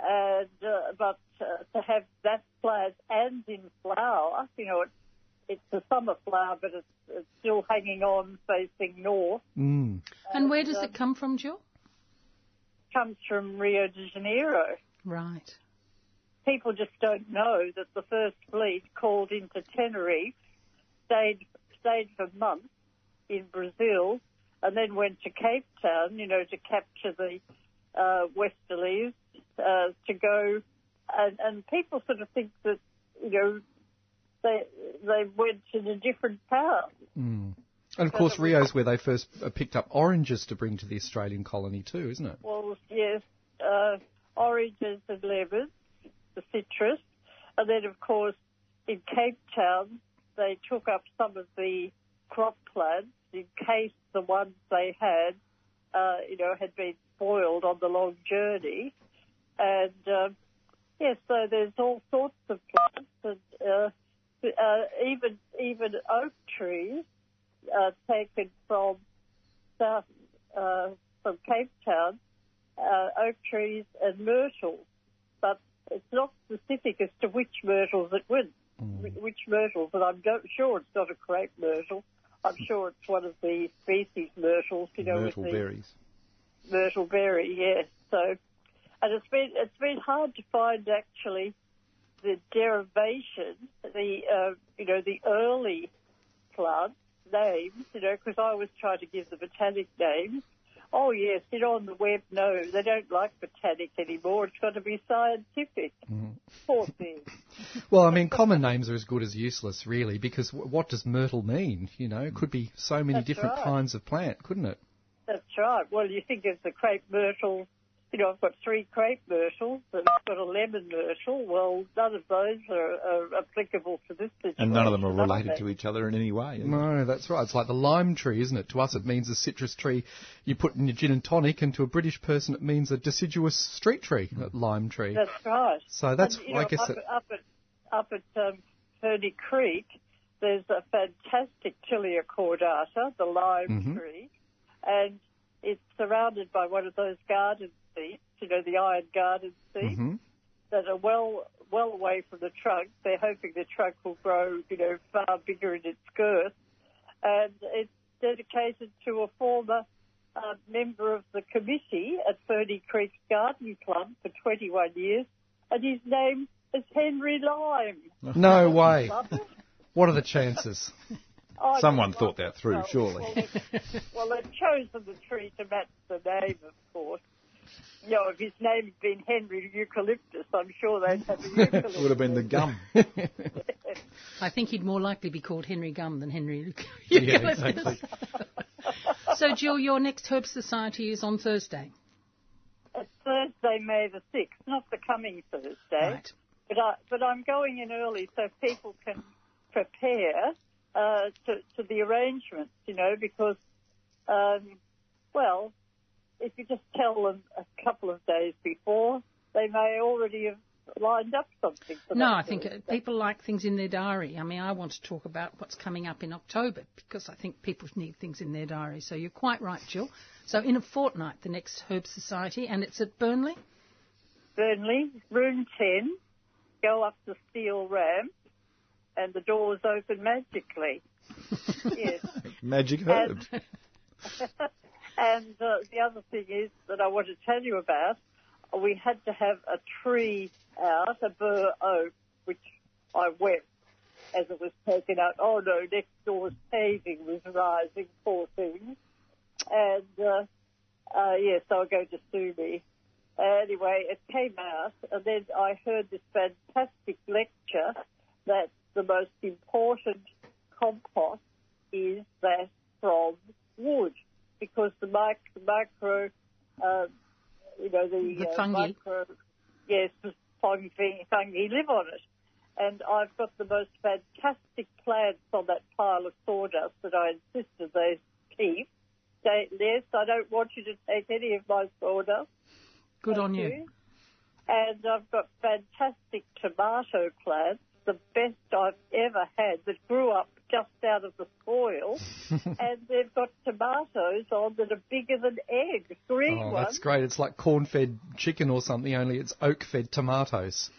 And uh, but uh, to have that plant and in flower, you know, it's it's a summer flower, but it's, it's still hanging on facing north. Mm. And where does um, it come from, Jill? Comes from Rio de Janeiro. Right. people just don't know that the first fleet called into Tenerife, stayed stayed for months in Brazil and then went to Cape Town, you know, to capture the uh, westerlies, uh, to go, and, and people sort of think that, you know, they they went to the different town. Mm. And of course, Rio's where they first uh, picked up oranges to bring to the Australian colony too, isn't it? Well, yes, uh, oranges and lemons, the citrus, and then of course in Cape Town they took up some of the crop plants in case the ones they had, uh, you know, had been spoiled on the long journey, and um, yes, so there's all sorts of plants and. Uh, uh, even even oak trees uh, taken from south uh, from Cape Town, uh, oak trees and myrtles, but it's not specific as to which myrtles it was, mm. which myrtles, and I'm sure it's not a crepe myrtle. I'm sure it's one of the species myrtles, you know, myrtle berries. Myrtle berry, yes. So, and it's been it's been hard to find actually the derivation, the uh, you know the early plant names, you know, because I always try to give the botanic names. Oh yes, you know, on the web, no, they don't like botanic anymore. It's got to be scientific. Mm-hmm. Poor thing. well, I mean, common names are as good as useless, really, because w- what does myrtle mean? You know, it could be so many That's different right. kinds of plant, couldn't it? That's right. Well, you think of the crepe myrtle you know, I've got three crepe myrtles and I've got a lemon myrtle. Well, none of those are, are applicable to this situation. And none of them are related to each other in any way. No, that's right. It's like the lime tree, isn't it? To us, it means a citrus tree you put in your gin and tonic, and to a British person, it means a deciduous street tree, a lime tree. That's right. So that's, and, I know, guess, up, it, up at up at um, Ferny Creek, there's a fantastic Tilia cordata, the lime mm-hmm. tree, and it's surrounded by one of those garden seats, you know, the iron garden seats mm-hmm. that are well well away from the trunk. They're hoping the trunk will grow, you know, far bigger in its girth, and it's dedicated to a former uh, member of the committee at Ferny Creek Garden Club for 21 years, and his name is Henry Lime. No way. What are the chances? Someone thought that through, well, surely. Well, they, well, they've chosen the tree to match the name, of course. You know, if his name had been Henry Eucalyptus, I'm sure they'd have a eucalyptus. it Would have been the gum. I think he'd more likely be called Henry Gum than Henry yeah, Eucalyptus. exactly. so, Jill, your next Herb Society is on Thursday. It's Thursday, May the 6th, not the coming Thursday. Right. But, I, but I'm going in early so people can prepare uh, to, to the arrangements, you know, because, um, well, if you just tell them a couple of days before, they may already have lined up something. For no, I think uh, people like things in their diary. I mean, I want to talk about what's coming up in October because I think people need things in their diary. So you're quite right, Jill. So in a fortnight, the next Herb Society, and it's at Burnley. Burnley, room 10, go up the steel ramp, and the doors open magically. yes. Magic herbs. And uh, the other thing is that I want to tell you about, we had to have a tree out, a bur oak, which I wept as it was taken out. Oh no, next door's paving was rising, poor thing. And, uh, uh, yes, were going to sue me. Anyway, it came out, and then I heard this fantastic lecture that the most important compost is that from wood because the mic- micro, uh, you know, the, The uh, fungi. micro, yes, the fungi, fungi live on it. And I've got the most fantastic plants on that pile of sawdust that I insisted they keep. Say, yes, I don't want you to take any of my sawdust. Good on you. And I've got fantastic tomato plants, the best I've ever had, that grew up just out of the soil. and they've got tomatoes on that are bigger than eggs, green Oh, ones. that's great. It's like corn-fed chicken or something, only it's oak-fed tomatoes.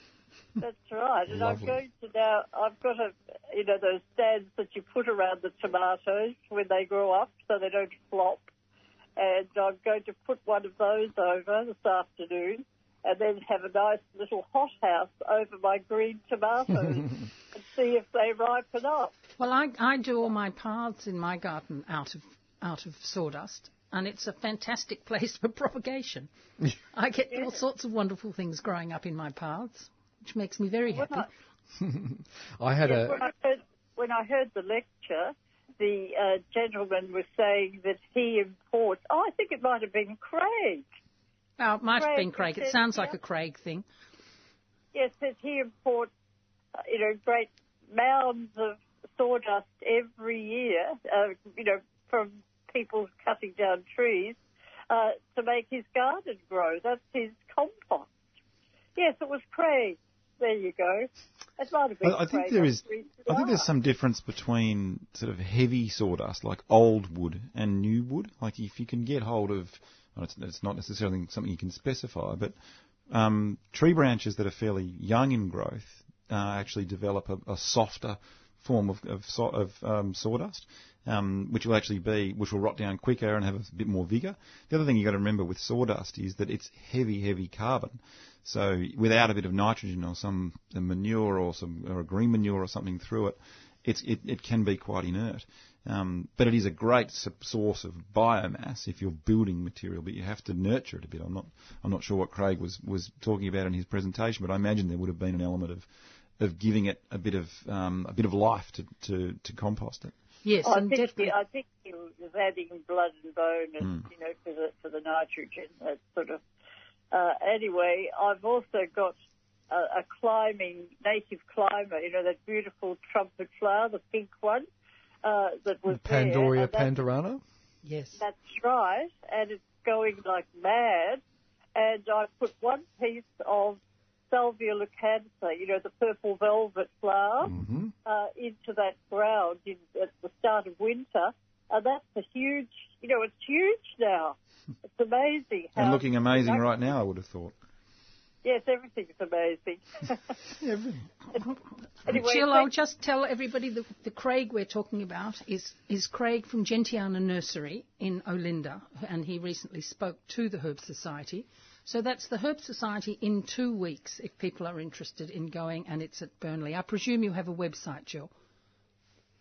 That's right. And Lovely. I'm going to now, I've got a, you know, those stands that you put around the tomatoes when they grow up so they don't flop. And I'm going to put one of those over this afternoon and then have a nice little hothouse over my green tomatoes. and see if they ripen up. Well, I, I do all my paths in my garden out of out of sawdust, and it's a fantastic place for propagation. I get all sorts of wonderful things growing up in my paths, which makes me very When happy. I, I had when, a I heard, when I heard the lecture, the uh, gentleman was saying that he imports. Oh, I think it might have been Craig. Oh, it might have been Craig, Craig. It sounds like yeah. a Craig thing. Yes, that he imports, uh, you know, great mounds of sawdust every year, uh, you know, from people cutting down trees uh, to make his garden grow. That's his compost. Yes, it was Craig. There you go. It might have been I, I think there is. I think there's some difference between sort of heavy sawdust, like old wood, and new wood. Like if you can get hold of, well, it's, it's not necessarily something you can specify, but um, tree branches that are fairly young in growth uh, actually develop a, a softer form of, of, saw, of um, sawdust, um, which will actually be, which will rot down quicker and have a bit more vigour. The other thing you've got to remember with sawdust is that it's heavy, heavy carbon. So without a bit of nitrogen or some manure or some or a green manure or something through it, it, it can be quite inert. Um, but it is a great source of biomass if you're building material, but you have to nurture it a bit. I'm not I'm not sure what Craig was, was talking about in his presentation, but I imagine there would have been an element of of giving it a bit of um, a bit of life to, to, to compost it. Yes, I think, definitely. he, I think he was adding blood and bone, and you know, for the for the nitrogen. That sort of. Uh, anyway, I've also got a, a climbing native climber. You know that beautiful trumpet flower, the pink one, uh, that was there, Pandorea and that- pandorana. yes. That's right, and it's going like mad. And I put one piece of Salvia leucanthera, you know, the purple velvet flower, hmm uh, into that ground in, at the start of winter. And that's a huge, you know, it's huge now. It's amazing. And looking amazing right now, I would have thought. Yes, everything's amazing. anyway, Jill, I'll just tell everybody the, the Craig we're talking about is, is Craig from Gentiana Nursery in Olinda, and he recently spoke to the Herb Society. So that's the Herb Society in two weeks if people are interested in going, and it's at Burnley. I presume you have a website, Jill.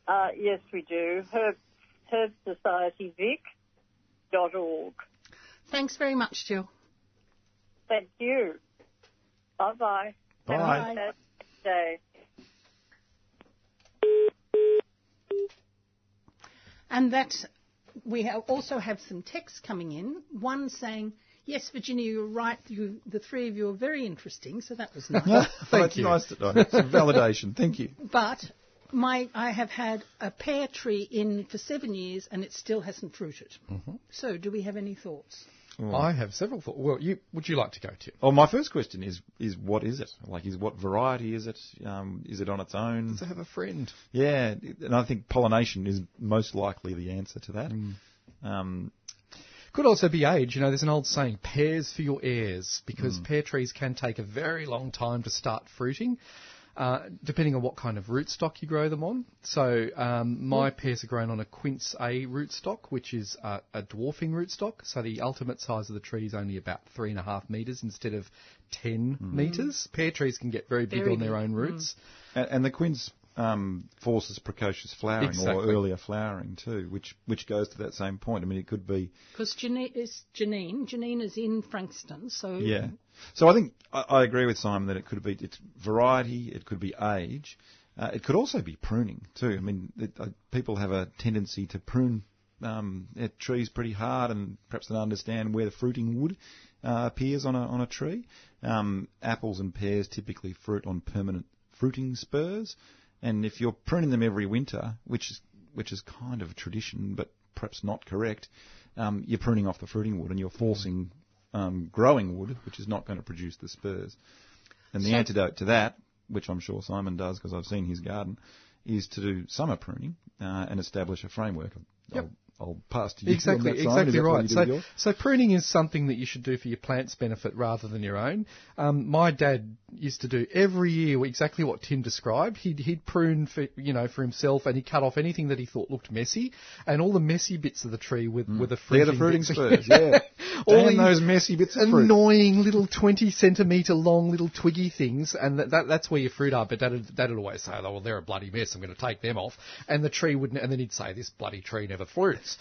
uh, yes, we do. Herb, herbsocietyvic.org. Thanks very much, Jill. Thank you. Bye-bye. Have a Bye. day. And that we also have some texts coming in. One saying, "Yes, Virginia, you're right. You, the three of you are very interesting." So that was nice. Thank Thank you. Nice to know. It's a validation. Thank you. but my I have had a pear tree in for seven years and it still hasn't fruited. So, do we have any thoughts? I have several thoughts. Well, you, would you like to go, Tim? Well, my first question is is what is it? Like, is what variety is it? Um, is it on its own? Does it have a friend? Yeah, and I think pollination is most likely the answer to that. Mm. Um, Could also be age. You know, there's an old saying, pears for your heirs, because Mm. pear trees can take a very long time to start fruiting, uh, depending on what kind of rootstock you grow them on. So um, my pears are grown on a quince A rootstock, which is uh, a dwarfing rootstock. So the ultimate size of the tree is only about three and a half metres instead of 10 Mm. metres. Pear trees can get very big Very on their big. own roots. and, and the quince um, forces precocious flowering Exactly. or earlier flowering too, which which goes to that same point. I mean, it could be Because Janine is Janine. Janine is in Frankston, so Yeah. So I think I, I agree with Simon that it could be it's variety, it could be age, uh, it could also be pruning too. I mean, it, uh, people have a tendency to prune um, their trees pretty hard, and perhaps don't understand where the fruiting wood uh, appears on a on a tree. Um, apples and pears typically fruit on permanent fruiting spurs, and if you're pruning them every winter, which is which is kind of a tradition, but perhaps not correct, um, you're pruning off the fruiting wood and you're forcing um, growing wood, which is not going to produce the spurs. And the So- antidote to that, which I'm sure Simon does because I've seen his garden, is to do summer pruning uh, and establish a framework of, Yep. I'll pass to you. Exactly, exactly right. So, so pruning is something that you should do for your plant's benefit rather than your own. Um, my dad used to do every year exactly what Tim described. He'd, he'd prune for you know for himself, and he cut off anything that he thought looked messy, and all the messy bits of the tree with with the They're fruiting the fruiting spurs, yeah. all Damn those messy bits annoying little twenty centimetre long little twiggy things, and that, that that's where your fruit are. But Dad'd, Dad'd always say, "Oh, well, they're a bloody mess. I'm going to take them off." And the tree wouldn't, and then he'd say, "This bloody tree never fruits."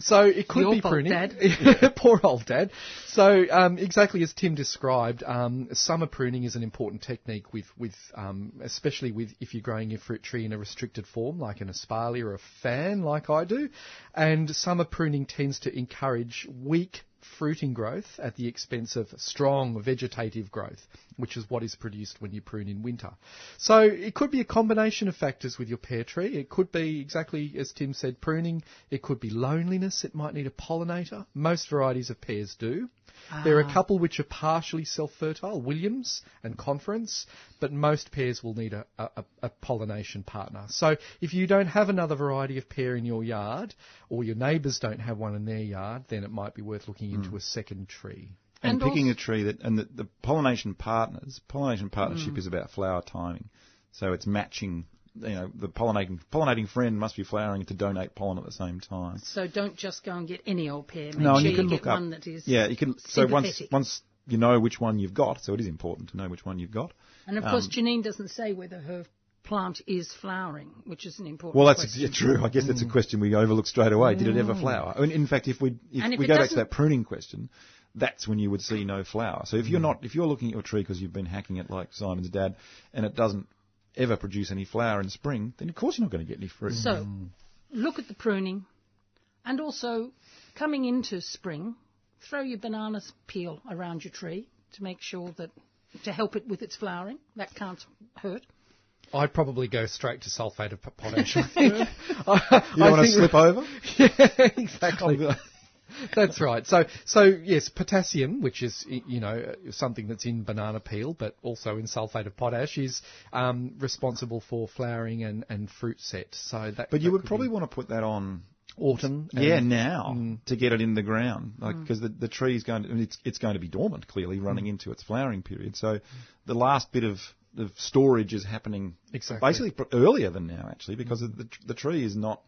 So it could Your be pruning. Dad. Poor old dad. So um, exactly as Tim described, um, summer pruning is an important technique with with um, especially with if you're growing your fruit tree in a restricted form like an espalier or a fan like I do, and summer pruning tends to encourage weak fruiting growth at the expense of strong vegetative growth, which is what is produced when you prune in winter. So it could be a combination of factors with your pear tree. It could be exactly as Tim said, pruning. It could be loneliness. It might need a pollinator. Most varieties of pears do. There are a ah. couple which are partially self-fertile, Williams and Conference, but most pears will need a, a, a pollination partner. So if you don't have another variety of pear in your yard, or your neighbours don't have one in their yard, then it might be worth looking hmm. into a second tree. And, And picking a tree that and the, the pollination partners pollination partnership Mm. is about flower timing so it's matching you know the pollinating pollinating friend must be flowering to donate pollen at the same time So don't just go and get any old pear. Make no sure you can get look up one that is. yeah you can so once once you know which one you've got so it is important to know which one you've got And of Um, course, Janine doesn't say whether her plant is flowering, which is an important. well, that's yeah, true. I guess that's a question we overlook straight away. Did it ever flower? And in fact, if we if if we go back to that pruning question, that's when you would see no flower. So if you're hmm. not if you're looking at your tree because you've been hacking it like Simon's dad, and it doesn't ever produce any flower in spring, then of course you're not going to get any fruit. So, hmm. look at the pruning, and also coming into spring, throw your bananas peel around your tree to make sure that to help it with its flowering. That can't hurt. I'd probably go straight to sulphate of potash. You don't want to slip over. Yeah, exactly. That's right. So, so yes, potassium, which is you know uh, something that's in banana peel, but also in sulphate of potash, is um, responsible for flowering and, and fruit set. So that. But you that would probably be want to put that on. autumn. Yeah, and- now to get it in the ground, like because the the tree is going to and it's it's going to be dormant, clearly running into its flowering period. So the last bit of of storage is happening Exactly. basically earlier than now, actually, because of the the tree is not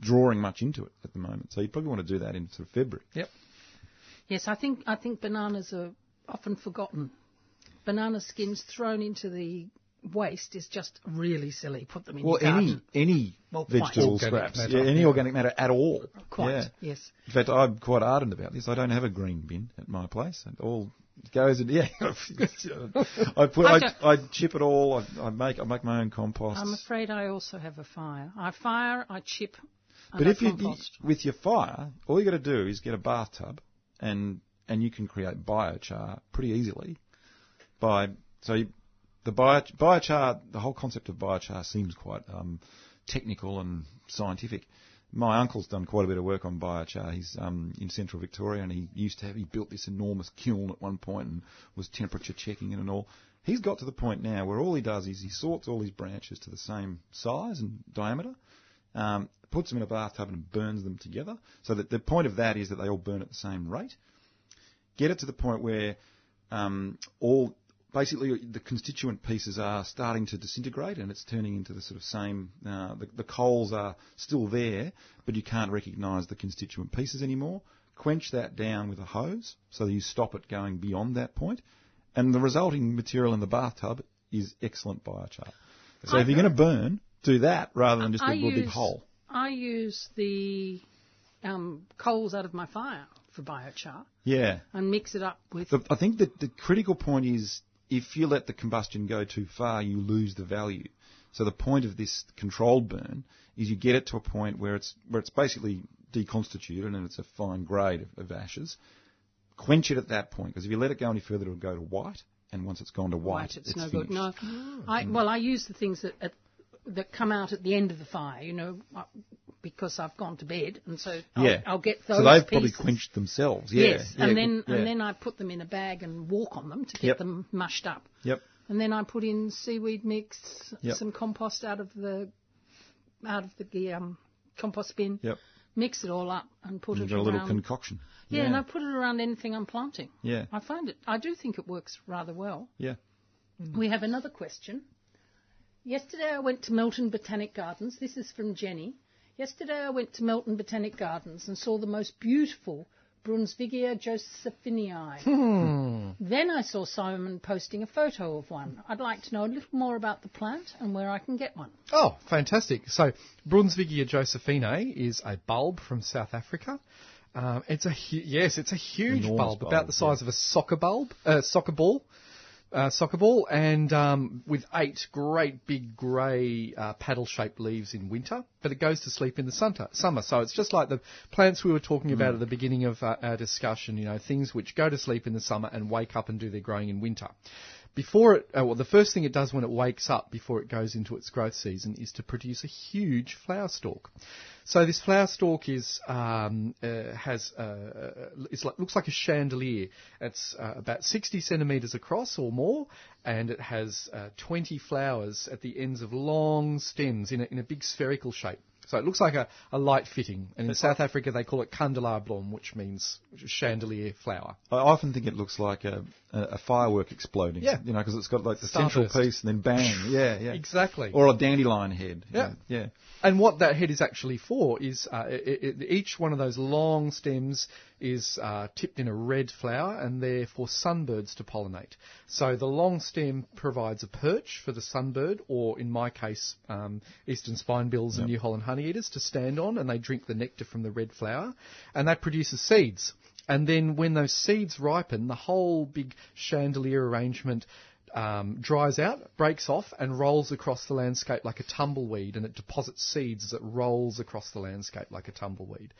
drawing much into it at the moment. So you probably want to do that in sort of February. Yep. Yes, I think I think bananas are often forgotten. Banana skins thrown into the waste is just really silly. Put them in Well, your any garden. any Well, quite. vegetable Organic scraps, matter, yeah, any yeah. organic matter at all. Quite, Yeah. yes. In fact, I'm quite ardent about this. I don't have a green bin at my place. It all goes in. Yeah, I put. I I, I, chip it all. I, I make. I make my own compost. I'm afraid I also have a fire. I fire, I chip, but if you with your fire, all you got to do is get a bathtub, and and you can create biochar pretty easily. By so you, the bio, biochar, the whole concept of biochar seems quite um, technical and scientific. My uncle's done quite a bit of work on biochar. He's um, in central Victoria, and he used to have he built this enormous kiln at one point and was temperature checking it and all. He's got to the point now where all he does is he sorts all his branches to the same size and diameter, um, puts them in a bathtub and burns them together. So that the point of that is that they all burn at the same rate. Get it to the point where um, all basically the constituent pieces are starting to disintegrate and it's turning into the sort of same. Uh, the, the coals are still there, but you can't recognise the constituent pieces anymore. Quench that down with a hose so that you stop it going beyond that point. and the resulting material in the bathtub is excellent biochar. So if you're going to burn, do that rather than just I a little big hole. I use the um, coals out of my fire for biochar Yeah. and mix it up with. The, I think that the critical point is if you let the combustion go too far, you lose the value. So the point of this controlled burn is you get it to a point where it's where it's basically deconstituted and it's a fine grade of, of ashes. Quench it at that point because if you let it go any further, it'll go to white. And once it's gone to white, White, it's, it's no finished. good. No, I well, I use the things that at, that come out at the end of the fire. You know, uh, because I've gone to bed, and so I'll, I'll get those. so they've probably quenched themselves. Yeah. Yes, yeah, and then yeah. and then I put them in a bag and walk on them to get Yep. them mushed up. Yep. And then I put in seaweed mix, Yep. some compost out of the out of the um, compost bin. Yep. mix it all up and put You've it a little concoction. yeah, and I put it around anything I'm planting. Yeah. I find it. I do think it works rather well. Yeah. We have another question. Yesterday I went to Melton Botanic Gardens. This is from Jenny. Yesterday I went to Melton Botanic Gardens and saw the most beautiful Brunsvigia josephinae. Then I saw Simon posting a photo of one. I'd like to know a little more about the plant and where I can get one. Oh, fantastic. So, Brunsvigia josephinae is a bulb from South Africa. Um, it's a hu- yes, it's a huge Enormous bulb, bulb, about the size yeah. of a soccer bulb, uh, soccer ball, uh, soccer ball, and um, with eight great big grey uh, paddle-shaped leaves in winter. But it goes to sleep in the summer. Summer, so it's just like the plants we were talking about at the beginning of uh, our discussion. You know, things which go to sleep in the summer and wake up and do their growing in winter. Before it, uh, well, the first thing it does when it wakes up before it goes into its growth season is to produce a huge flower stalk. So this flower stalk is um, uh, has uh, uh, it's like, looks like a chandelier. It's uh, about 60 centimeters across or more, and it has uh, 20 flowers at the ends of long stems in a, in a big spherical shape. So it looks like a, a light fitting, and in South Africa they call it candelabrum, which means chandelier flower. I often think it looks like a, a, a firework exploding. Yeah. You know, because it's got like the central piece and then bang. Yeah, yeah. Exactly. Or a dandelion head. Yeah. Yeah. And what that head is actually for is uh, it, it, each one of those long stems is uh, tipped in a red flower and they're for sunbirds to pollinate. So the long stem provides a perch for the sunbird, or in my case, um, eastern spinebills and New Holland honeyeaters to stand on and they drink the nectar from the red flower and that produces seeds. And then when those seeds ripen, the whole big chandelier arrangement um, dries out, breaks off, and rolls across the landscape like a tumbleweed, and it deposits seeds as it rolls across the landscape like a tumbleweed.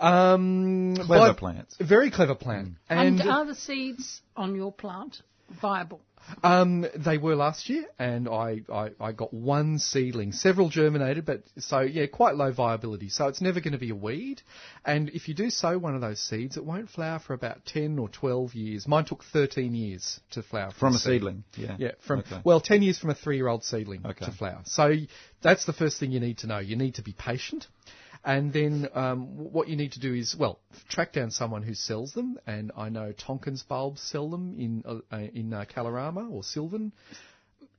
Um, Clever plants. Very clever plant. And, And, are the seeds on your plant viable? um, they were last year, and I, I, I got one seedling. Several germinated, but so yeah, quite low viability. So it's never going to be a weed. And if you do sow one of those seeds, it won't flower for about ten or twelve years. Mine took thirteen years to flower From a seed. seedling. Yeah. Yeah, from Okay. well, ten years from a three-year-old seedling Okay. to flower. So that's the first thing you need to know. You need to be patient, and then um, what you need to do is well, track down someone who sells them. And I know Tonkin's bulbs sell them in uh, uh, in uh, Kalorama or Sylvan.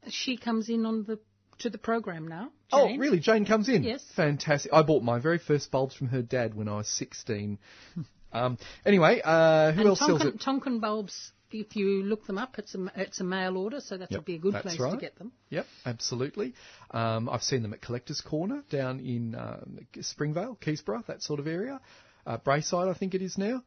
She comes in on the to the program now. Oh, really? Jane comes in. Yes. fantastic. I bought my very first bulbs from her dad when I was sixteen. um, anyway, uh, who And else sells Tonkin, it? Tonkin bulbs, if you look them up, it's a, it's a mail order, so that would be a good place right. to get them. Yep, absolutely. Um, I've seen them at Collectors Corner down in um, Springvale, Keysborough, that sort of area. Uh, Braeside, I think it is now.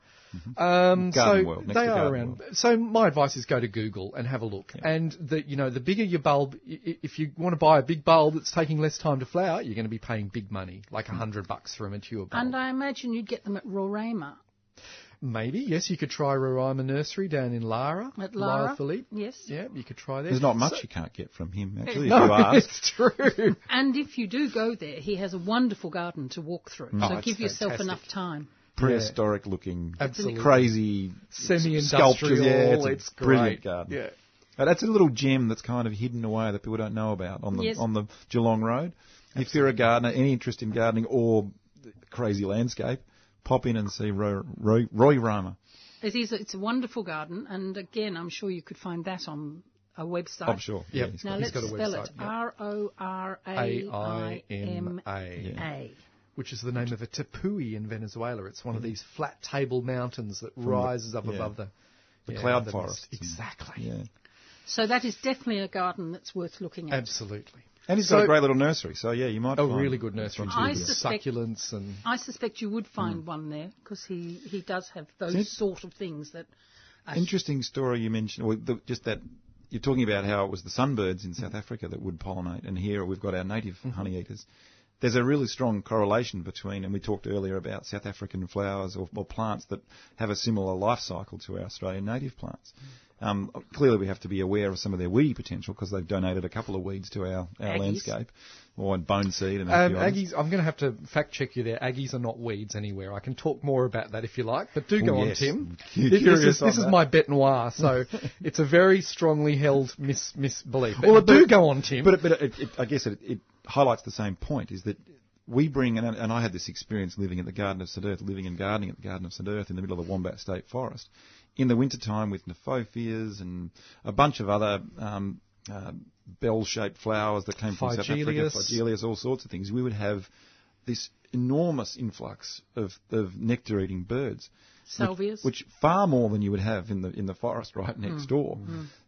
Um, Garden so World, next they are around. World. So my advice is go to Google and have a look. And the you know the bigger your bulb, i- i- if you want to buy a big bulb that's taking less time to flower, you're going to be paying big money, like a hundred bucks for a mature bulb. And I imagine you'd get them at Roraima. Maybe yes, you could try Roraima Nursery down in Lara. At Lara, Lyle Philippe. yes. Yeah, you could try there. There's not much So- you can't get from him, actually, if no, you ask. it's true. And if you do go there, he has a wonderful garden to walk through. Oh, so it's give yourself fantastic. enough time. Prehistoric looking, Absolutely. crazy Semi-industrial. sculptures. Yeah, it's, a it's brilliant great. garden. Yeah. Uh, that's a little gem that's kind of hidden away that people don't know about on the Yes. on the Geelong Road. If you're a gardener, any interest in gardening or crazy landscape, pop in and see Roy, Roy, Roy Rama. It is. It's a wonderful garden, and again, I'm sure you could find that on a website. I'm sure. Yep. Yeah, he's Now got- let's got a spell website, it. yeah. R O R A I M A-I-M-A. A. Which is the name of a tepui in Venezuela. It's one of mm. these flat table mountains that rises up yeah. above the, The yeah, cloud the forests mist. Exactly. yeah. So that is definitely a garden that's worth looking at. Absolutely. And he's So- got a great little nursery, so yeah, you might. A find really good nursery too. With suspect- succulents and I suspect you would find Mm. one there because he, he does have those See? sort of things that. Are Interesting story you mentioned, or the, just that you're talking about how it was the sunbirds in South Africa that would pollinate, and here we've got our native honey eaters. There's a really strong correlation between, and we talked earlier about South African flowers or, or plants that have a similar life cycle to our Australian native plants. Um, clearly, we have to be aware of some of their weedy potential because they've donated a couple of weeds to our, our Aggies. landscape, or bone seed and a Um, few. Aggies, I'm going to have to fact check you there. Aggies are not weeds anywhere. I can talk more about that if you like, but do go Oh, on. Tim. Cu- This, this curious is, on this is that. my bet noir, so it's a very strongly held mis- misbelief. But Well, do go on, Tim. But, but it, it, I guess it, it highlights the same point: is that we bring, and, and I had this experience living at the Garden of St Erth, living and gardening at the Garden of St Erth in the middle of the Wombat State Forest, in the wintertime with Kniphofias and a bunch of other um, uh, bell-shaped flowers that came from South Africa, Phygelius. Phygelius, all sorts of things. We would have this enormous influx of, of nectar-eating birds Salvias. which far more than you would have in the in the forest right next door.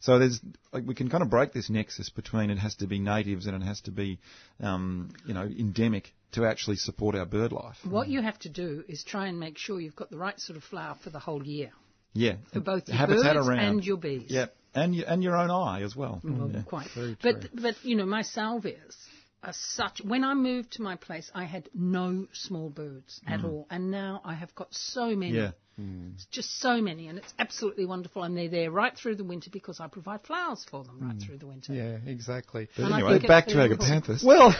So there's like we can kind of break this nexus between it has to be natives and it has to be um, you know endemic to actually support our bird life. what you have to do is try and make sure you've got the right sort of flower for the whole year Yeah, for both your habitat birds around and your bees. Yeah, and your, and your own eye as well. Well, Yeah. quite. Very But true. but you know, my salvias are such. When I moved to my place, I had no small birds at mm-hmm. all, and now I have got so many. Yeah. Mm. It's just so many, and it's absolutely wonderful. And they're there right through the winter because I provide flowers for them right mm. through the winter. Yeah, exactly. But And anyway, back to very agapanthus. Well,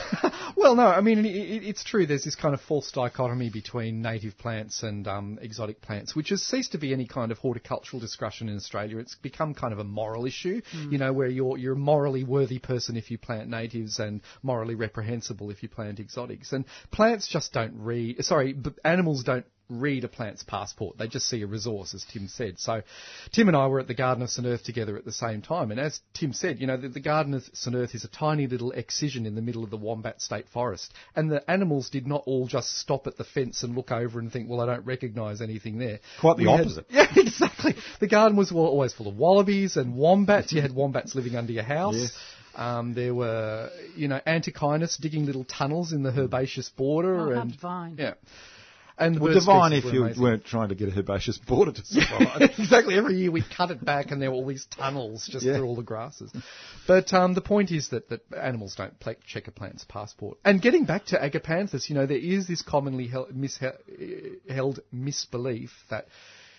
well, no. I mean, it, it, it's true. There's this kind of false dichotomy between native plants and um, exotic plants, which has ceased to be any kind of horticultural discussion in Australia. It's become kind of a moral issue, mm. you know, where you're you're a morally worthy person if you plant natives and morally reprehensible if you plant exotics. And plants just don't read. Sorry, b- animals don't read a plant's passport. They just see a resource, as Tim said. So, Tim and I were at the Garden of St Erth together at the same time, and as Tim said, you know, the, the Garden of St Erth is a tiny little excision in the middle of the Wombat State Forest, and the animals did not all just stop at the fence and look over and think, well, I don't recognise anything there. Quite the We had- opposite. yeah, exactly. The garden was always full of wallabies and wombats. You had wombats living under your house. Yes. Um, there were, you know, antechinus digging little tunnels in the herbaceous border, Oh, and divine. yeah, and Well, divine if were you amazing. weren't trying to get a herbaceous border to survive. exactly. Every year we'd cut it back, and there were all these tunnels just Yeah. through all the grasses. But um, the point is that, that animals don't pla check a plant's passport. And getting back to agapanthus, you know, there is this commonly held, mishe- held misbelief that.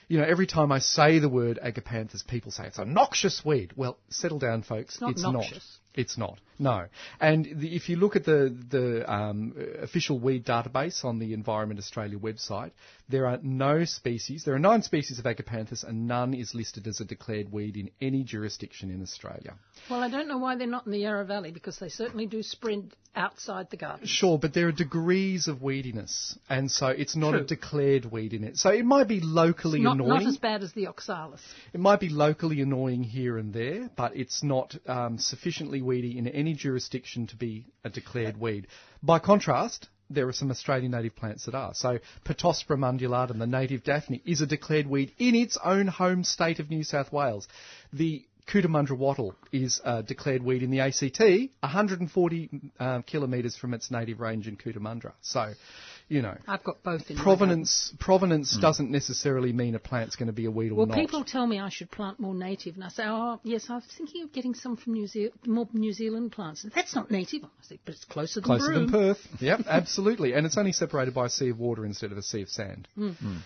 You know, every time I say the word agapanthus, people say it's a noxious weed. Well, settle down, folks. It's not noxious. not. It's not. No. And the, if you look at the the um, official weed database on the Environment Australia website, there are no species. There are nine species of agapanthus, and none is listed as a declared weed in any jurisdiction in Australia. Well, I don't know why they're not in the Yarra Valley because they certainly do spread outside the garden. Sure, but there are degrees of weediness, and so it's not a declared weed in it. So it might be locally Not, annoying. not as bad as the oxalis. It might be locally annoying here and there, but it's not um, sufficiently weedy in any jurisdiction to be a declared weed. By contrast, there are some Australian native plants that are. So, Pittosporum undulatum, the native Daphne, is a declared weed in its own home state of New South Wales. The Cootamundra wattle is a declared weed in the ACT, 140 um, kilometres from its native range in Cootamundra. So, you know, I've got both in my provenance provenance hmm. doesn't necessarily mean a plant's going to be a weed or Well, not. people tell me I should plant more native, and I say, oh, yes, I was thinking of getting some from New Zealand, more New Zealand plants. And that's not native. I say, but it's closer than Closer Broome. than Perth. Yep, absolutely. And it's only separated by a sea of water instead of a sea of sand. Hmm. Hmm.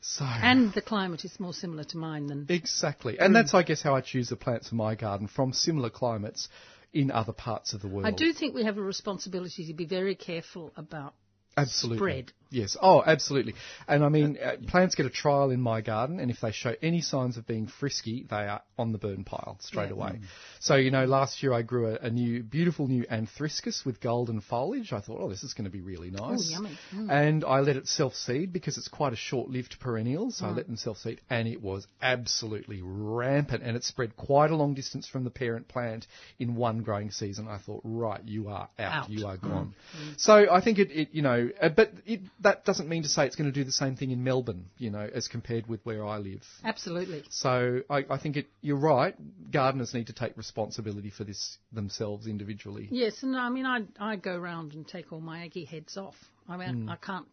So And the climate is more similar to mine than. exactly. And that's I guess how I choose the plants for my garden from similar climates in other parts of the world. I do think we have a responsibility to be very careful about absolutely. spread. Yes. Oh, absolutely. And I mean, uh, plants get a trial in my garden, and if they show any signs of being frisky, they are on the burn pile straight Yeah. away. So, you know, last year I grew a, a new, beautiful new anthriscus with golden foliage. I thought, oh, this is going to be really nice. yummy. Mm. And I let it self seed because it's quite a short lived perennial. Mm. So I let them self seed, and it was absolutely rampant, and it spread quite a long distance from the parent plant in one growing season. I thought, right, you are out, Out. you are Mm. gone. So I think it, it you know, uh, but it, that doesn't mean to say it's going to do the same thing in Melbourne, you know, as compared with where I live. Absolutely. So I, I think it, you're right. Gardeners need to take responsibility for this themselves individually. Yes, and I mean, I I go around and take all my Aggie heads off. I mean, hmm. I can't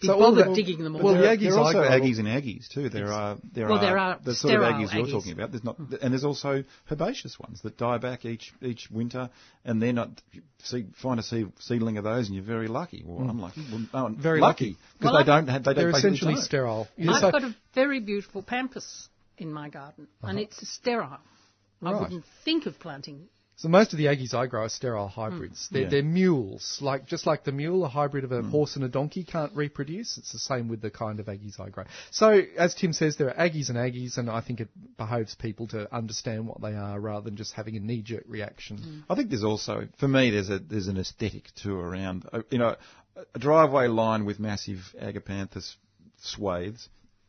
be So all bothered the- digging them all. well, the there, Aggies are also I grow- Aggies and Aggies too. There are there Well, are, there are the sort of sterile Aggies you're talking about. There's not, and there's also herbaceous ones that die back each each winter, and they're not. See, find a seed, seedling of those, and you're very lucky. Well, hmm. unlucky. Well, no. Very lucky lucky. because Well, they don't have. They They're don't essentially don't. sterile. Yeah, I've so- got a very beautiful pampas in my garden, and uh-huh. it's sterile. I wouldn't think of planting. So most of the Aggies I grow are sterile hybrids. Hmm. They're, Yeah. they're mules, like just like the mule, a hybrid of a hmm. horse and a donkey can't reproduce. It's the same with the kind of Aggies I grow. So as Tim says, there are Aggies and Aggies, and I think it behoves people to understand what they are rather than just having a knee-jerk reaction. Hmm. I think there's also, for me, there's a there's an aesthetic too around. uh, You know, a driveway lined with massive agapanthus swathes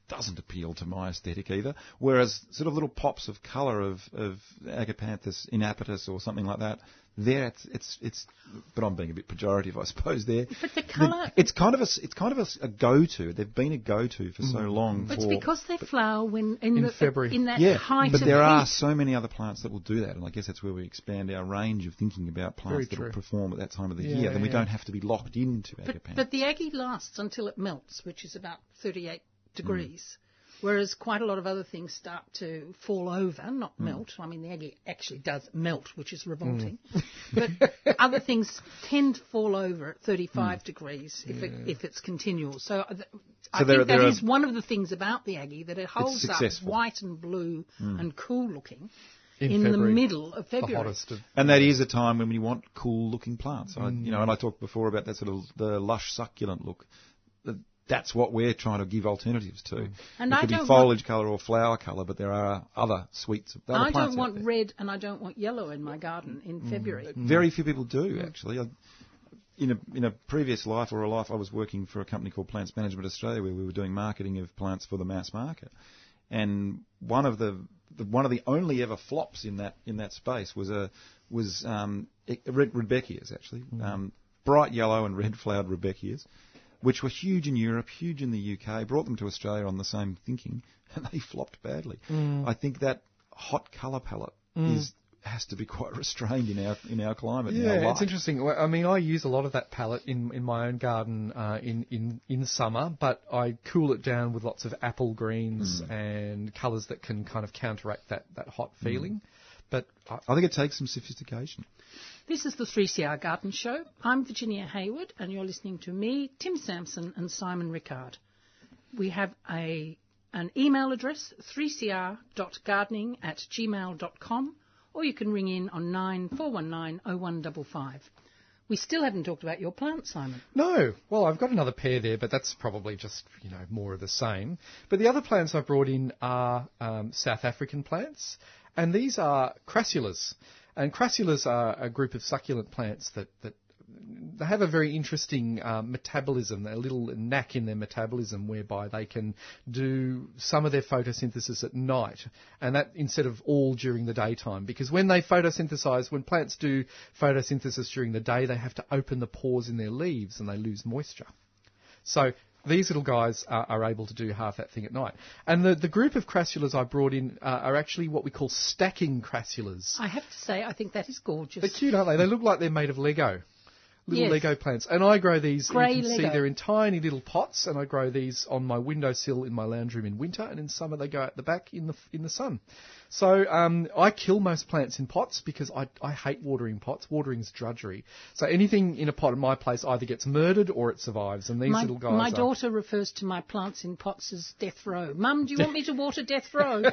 doesn't appeal to my aesthetic either. Whereas sort of little pops of colour of, of Agapanthus inapertus or something like that, there it's, it's, it's, but I'm being a bit pejorative, I suppose. There, But the colour- it's kind of a, it's kind of a, s- a go-to. They've been a go-to for so mm. long. But it's because they flower when in, In the, February. in that yeah, height but of there are heat. so many other plants that will do that, and I guess that's where we expand our range of thinking about plants that will perform at that time of the Yeah, year. Then we don't have to be locked into But, Agapanthus. but the Aggie lasts until it melts, which is about 38 Mm. degrees. Whereas quite a lot of other things start to fall over, Mm. not melt. I mean, the Aggie actually does melt, which is revolting. Mm. but other things tend to fall over at Mm. 35 degrees if, it, if it's continual. So, uh, th- I So there think are- there that one of the things about the Aggie, that it holds up successful. white and blue and cool looking In in, the middle of The February. hottest of. And that is a time when you want cool looking plants. I, Mm. you know, and I talked before about that sort of the lush succulent look. Th- That's what we're trying to give alternatives to. And it I could be foliage colour or flower colour, but there are other sweets. Other plants. I don't want red and I don't want yellow in my garden in Mm. February. Very few people do actually. I, in a in a previous life or a life, I was working for a company called Plants Management Australia, where we were doing marketing of plants for the mass market. And one of the, the one of the only ever flops in that in that space was a was um, red Rudbeckias actually, um, bright yellow and red flowered Rudbeckias, which were huge in Europe, huge in the UK. Brought them to Australia on the same thinking, and they flopped badly. Mm. I think that hot colour palette mm. is has to be quite restrained in our in our climate. in our Yeah, it's interesting. I mean, I use a lot of that palette in, in my own garden uh, in, in, in summer, but I cool it down with lots of apple greens mm. and colours that can kind of counteract that, that hot feeling. But I, I think it takes some sophistication. This is the 3CR Garden Show. I'm Virginia Hayward, and you're listening to me, Tim Sansom, and Simon Rickard. We have a an email address, 3cr.gardening at gmail.com, or you can ring in on 9419 0155. We still haven't talked about your plant, Simon. No. Well, I've got another pair there, but that's probably just, you know, more of the same. But the other plants I've brought in are um, South African plants, and these are crassulas. And crassulas are a group of succulent plants that, that they have a very interesting um, metabolism, a little knack in their metabolism whereby they can do some of their photosynthesis at night, and that instead of all during the daytime. Because when they photosynthesize, when plants do photosynthesis during the day, they have to open the pores in their leaves and they lose moisture. So these little guys are, are able to do half that thing at night. And the, the group of crassulas I brought in uh, are actually what we call stacking crassulas. I have to say, I think that is gorgeous. They're cute, aren't they? They look like they're made of Lego. Little Yes. Lego plants. And I grow these, Grey you can see they're in tiny little pots, and I grow these on my windowsill in my lounge room in winter, and in summer they go out the back in the, in the sun. So um, I kill most plants in pots because I, I hate watering pots. Watering's drudgery. So anything in a pot in my place either gets murdered or it survives, and these my, little guys my are... daughter refers to my plants in pots as death row. Mum, do you want me to water death row?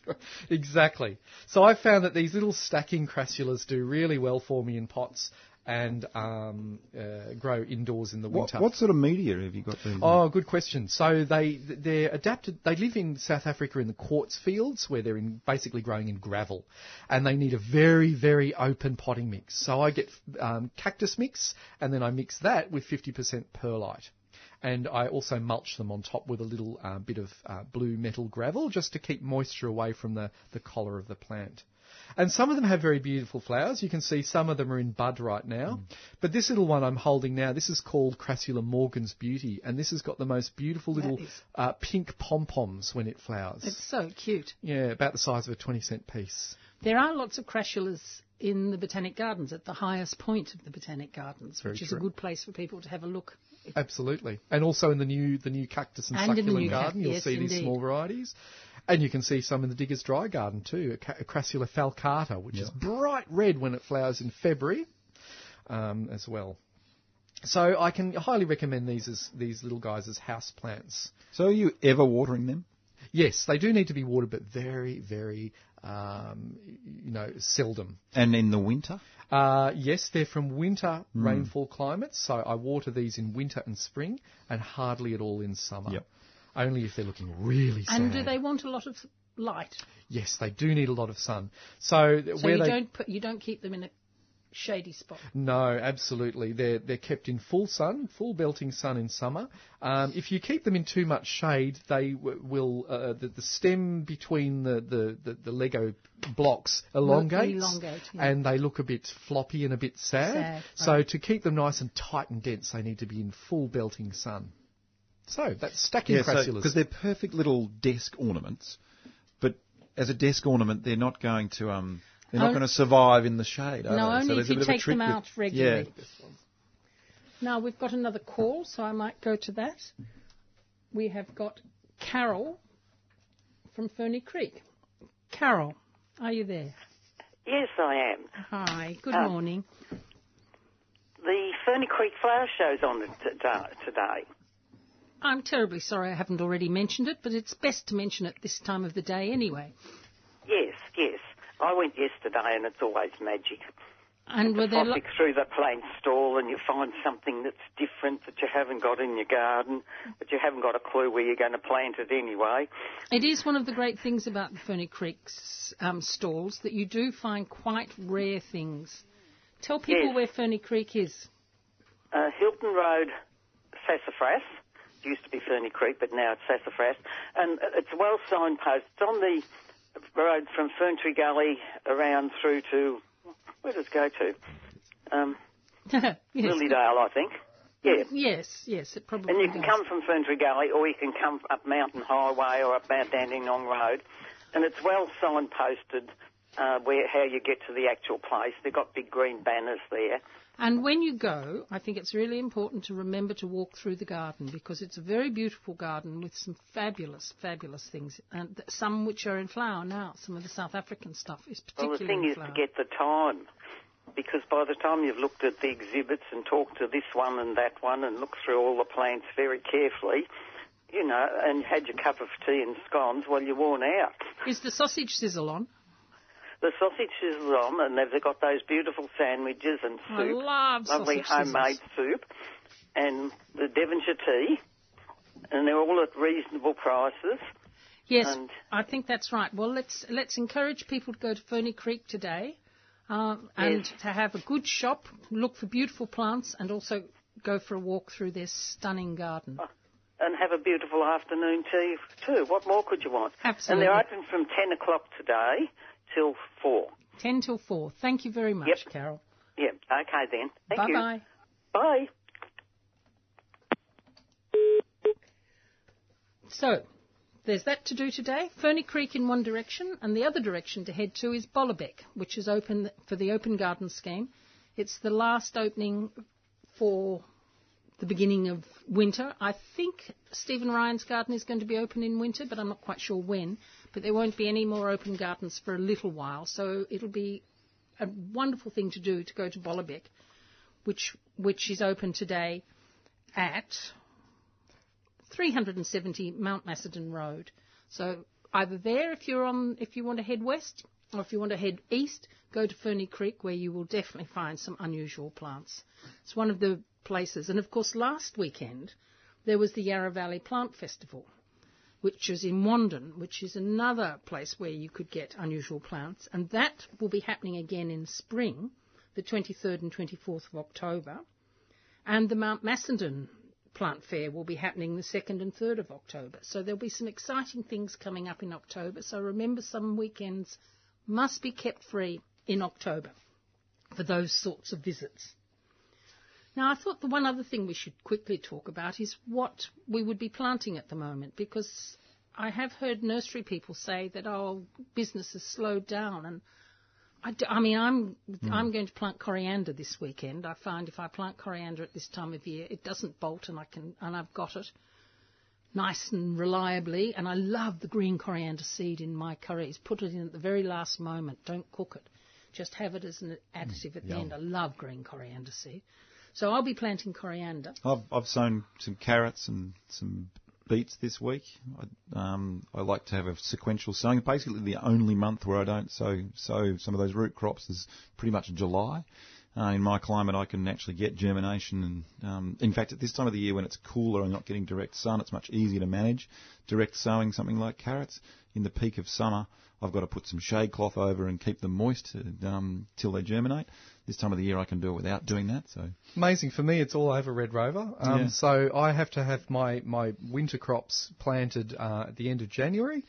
exactly. So I found that these little stacking crassulas do really well for me in pots and um, uh, grow indoors in the What, winter. what sort of media have you got there? Oh, good question. So they they're adapted. They live in South Africa in the quartz fields where they're in basically growing in gravel, and they need a very very open potting mix. So I get um, cactus mix, and then I mix that with 50% perlite. And I also mulch them on top with a little uh, bit of uh, blue metal gravel just to keep moisture away from the, the collar of the plant. And some of them have very beautiful flowers. You can see some of them are in bud right now. But this little one I'm holding now, this is called Crassula Morgan's Beauty, and this has got the most beautiful little uh, pink pom poms when it flowers. it's so cute. yeah, about the size of a 20 cent piece. There are lots of crassulas in the Botanic Gardens at the highest point of the Botanic Gardens, Very which is true. a good place for people to have a look. Absolutely. And also in the new the new cactus and, And succulent garden, you'll yes, see these indeed. small varieties. And you can see some in the Diggers Dry Garden too, a, Crassula falcata, which is bright red when it flowers in February um, as well. So I can highly recommend these as these little guys as house plants. So are you ever watering them? Yes, they do need to be watered, but very, very, um, you know, seldom. And in the winter? Uh, yes, they're from winter Hmm. rainfall climates, so I water these in winter and spring, and hardly at all in summer. Yep. Only if they're looking really sad. And do they want a lot of light? Yes, they do need a lot of sun. So, So where you they don't put, you don't keep them in a shady spot. No, absolutely. They're they're kept in full sun, full belting sun in summer. Um, if you keep them in too much shade, they w- will uh, the, the stem between the, the, the, the Lego blocks elongates, elongate, yeah. and they look a bit floppy and a bit sad. Sad, so right. to keep them nice and tight and dense, they need to be in full belting sun. So that's stacking crassulas. because they're perfect little desk ornaments, but as a desk ornament, they're not going to um, they're not On- going to survive in the shade. Are No, they? only so if you a bit of a take trick them with- out regularly. Yeah, Now we've got another call, so I might go to that. We have got Carol from Ferny Creek. Carol, are you there? Yes, I am. Hi, good Oh. morning. The Ferny Creek Flower Show's on t- t- today. I'm terribly sorry I haven't already mentioned it, but it's best to mention it this time of the day anyway. Yes, yes. I went yesterday and it's always magic. And were there lo- through the plant stall and you find something that's different that you haven't got in your garden, but you haven't got a clue where you're going to plant it anyway. it is one of the great things about the Ferny Creek's um, stalls that you do find quite rare things. Tell people Yes. where Ferny Creek is. Uh, Hilton Road, Sassafras. It used to be Ferny Creek, but now it's Sassafras. And it's well signposted. It's on the road from Ferntree Gully around through to, where does it go to? Um, yes. Lilydale, I think. Yeah. Yes, yes, it probably And you can does. come from Ferntree Gully or you can come up Mountain Highway or up Mount Dandenong Road. And it's well signposted uh, where how you get to the actual place. They've got big green banners there. And when you go, I think it's really important to remember to walk through the garden because it's a very beautiful garden with some fabulous, fabulous things, and th- some which are in flower now. Some of the South African stuff is particularly. Well, the thing in is flower. to get the time. Because by the time you've looked at the exhibits and talked to this one and that one and looked through all the plants very carefully, you know, and had your cup of tea and scones, well, you're worn out. Is the sausage sizzle on? The sausage is on, and they've got those beautiful sandwiches and I soup, love lovely homemade sizzles. soup, and the Devonshire tea, and they're all at reasonable prices. Yes, And- I think that's right. Well, let's let's encourage people to go to Ferny Creek today, um, and Yes. to have a good shop, look for beautiful plants, and also go for a walk through their stunning garden. and have a beautiful afternoon tea too. What more could you want? Absolutely. And they're open from 10 o'clock today till 4. Ten till four. Thank you very much, Yep. Carol. Yeah, okay then. Thank bye you. bye. Bye. So, there's that to do today. Ferny Creek in one direction, and the other direction to head to is Bolobek, which is open for the Open Garden Scheme. It's the last opening for the beginning of winter. I think Stephen Ryan's garden is going to be open in winter, but I'm not quite sure when. But there won't be any more open gardens for a little while, so it'll be a wonderful thing to do to go to Bolobek, which which is open today at 370 Mount Macedon Road. So either there if you're on if you want to head west or if you want to head east, go to Ferny Creek where you will definitely find some unusual plants. It's one of the places. And of course last weekend there was the Yarra Valley Plant Festival which is in Wandin, which is another place where you could get unusual plants, and that will be happening again in spring, the 23rd and 24th of October. And the Mount Macedon Plant Fair will be happening the 2nd and 3rd of October. So there'll be some exciting things coming up in October. So remember, some weekends must be kept free in October for those sorts of visits. Now, I thought the one other thing we should quickly talk about is what we would be planting at the moment, because I have heard nursery people say that oh, business has slowed down, and I, d- I mean, I'm hmm. I'm going to plant coriander this weekend. I find if I plant coriander at this time of year, it doesn't bolt, and I can and I've got it nice and reliably. And I love the green coriander seed in my curries. Put it in at the very last moment. Don't cook it. Just have it as an mm, additive at the end. I love green coriander seed. So I'll be planting coriander. I've, I've sown some carrots and some beets this week. I, um, I like to have a sequential sowing. Basically, the only month where I don't sow sow some of those root crops is pretty much July. Uh, in my climate, I can actually get germination, and um, in fact, at this time of the year when it's cooler and not getting direct sun, it's much easier to manage direct sowing something like carrots. In the peak of summer, I've got to put some shade cloth over and keep them moist um, till they germinate. This time of the year, I can do it without doing that. So Amazing. For me, it's all over Red Rover. Um, Yeah. So I have to have my, my winter crops planted uh, at the end of January.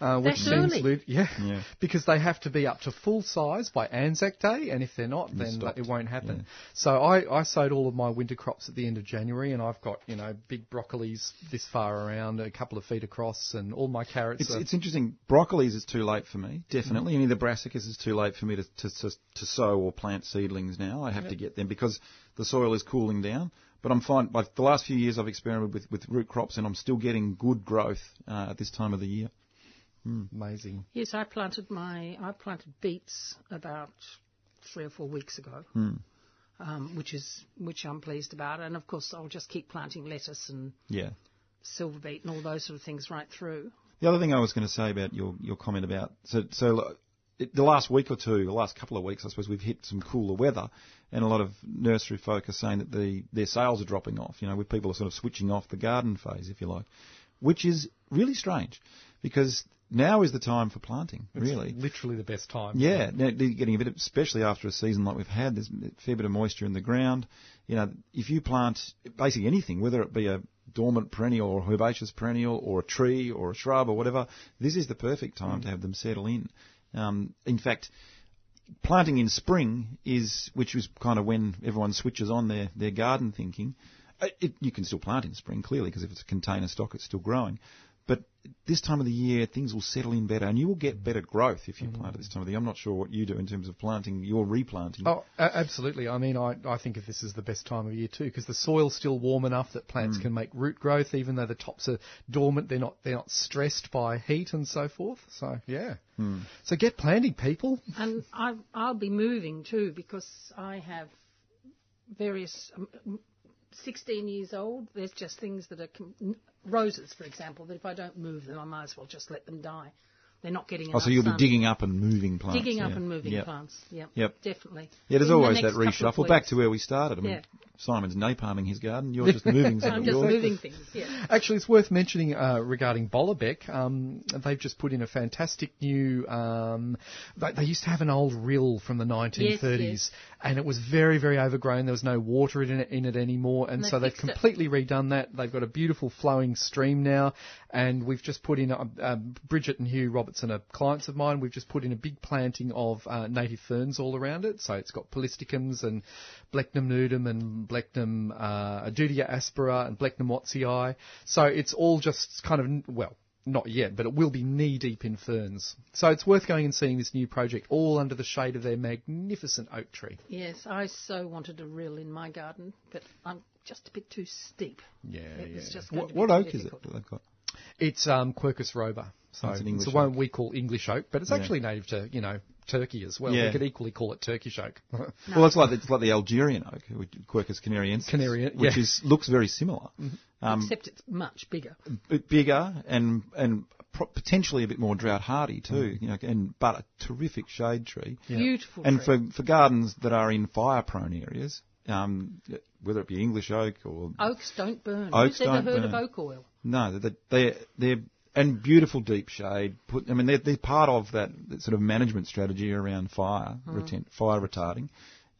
Uh, which That's seems early. lit- yeah, Yeah. because they have to be up to full size by Anzac Day, and if they're not, then stopped. it won't happen. Yeah. So I, I sowed all of my winter crops at the end of January, and I've got you know big broccolis this far around, a couple of feet across, and all my carrots. It's, are, it's interesting. Broccolis is too late for me, definitely. Any of the brassicas is too late for me to, to, to, to sow or plant seedlings now. I have to get them because the soil is cooling down. But I'm fine. Like the last few years, I've experimented with, with root crops, and I'm still getting good growth uh, at this time of the year. Amazing. Yes, I planted my I planted beets about three or four weeks ago, um, which is which I'm pleased about. And of course, I'll just keep planting lettuce and Yeah. silver beet and all those sort of things right through. The other thing I was going to say about your, your comment about so so uh, it, the last week or two, the last couple of weeks, I suppose we've hit some cooler weather, and a lot of nursery folk are saying that the their sales are dropping off. You know, with people are sort of switching off the garden phase, if you like, which is really strange because now is the time for planting. Really, Literally the best time. yeah, now getting a bit, of, especially after a season like we've had. There's a fair bit of moisture in the ground. You know, if you plant basically anything, whether it be a dormant perennial or herbaceous perennial or a tree or a shrub or whatever, this is the perfect time to have them settle in. Um, in fact, planting in spring is, which is kind of when everyone switches on their, their garden thinking. Uh, It, you can still plant in spring, clearly, because if it's a container stock, it's still growing. But this time of the year, things will settle in better, and you will get better growth if you mm-hmm. plant at this time of the year. I'm not sure what you do in terms of planting. You're replanting. Oh, a- absolutely. I mean, I, I think if this is the best time of year too, because the soil's still warm enough that plants mm. can make root growth, even though the tops are dormant. They're not they're not stressed by heat and so forth. So yeah. Hmm. So get planting, people. And I, I'll be moving too because I have various. Um, 16 years old, there's just things that are. Roses, for example, that if I don't move them, I might as well just let them die. They're not getting Oh, enough so you'll be digging up and moving plants. Digging up and moving Yep. plants. Yep. Yep. Definitely. Yeah, there's In the always that next couple of reshuffle. Back to where we started. I mean, Yeah. Simon's napalming his garden. You're just moving some I'm just yours. moving things. Yeah. Actually, it's worth mentioning uh, regarding Bolobek. Um, they've just put in a fantastic new. Um, they, they used to have an old rill from the 1930s, yes. and it was very, very overgrown. There was no water in it, in it anymore, and And they so they've fixed it. completely redone that. They've got a beautiful flowing stream now, and we've just put in. Uh, uh, Bridget and Hugh Robertson are clients of mine. We've just put in a big planting of uh, native ferns all around it. So it's got polystichums and Blechnum nudum and Blechnum uh, Adudia aspera and Blechnum wattsii. So it's all just kind of well. Not yet, but it will be knee deep in ferns. So it's worth going and seeing this new project, all under the shade of their magnificent oak tree. Yes, I so wanted a rill in my garden, but I'm just a bit too steep. Yeah, It was just going What, to what too oak is it that they've got? It's um, Quercus robur. So It's it's, an English the one oak. we call English oak, but it's Yeah. actually native to, you know, Turkey as well. Yeah. We could equally call it Turkish oak. Well, it's like it's like the Algerian oak, which- Quercus canariensis, Canarian- which is looks very similar, um, Except it's much bigger. bit bigger and and pro- potentially a bit more drought hardy too. You know, and but a terrific shade tree. Beautiful. And tree. for for gardens that are in fire prone areas, um, whether it be English oak or Oaks don't burn. Oaks Who's don't heard of burn. oak oil? No, they're, they're, they're and beautiful deep shade. Put, I mean, they're, they're part of that, that sort of management strategy around fire, Hmm. retent, fire retarding.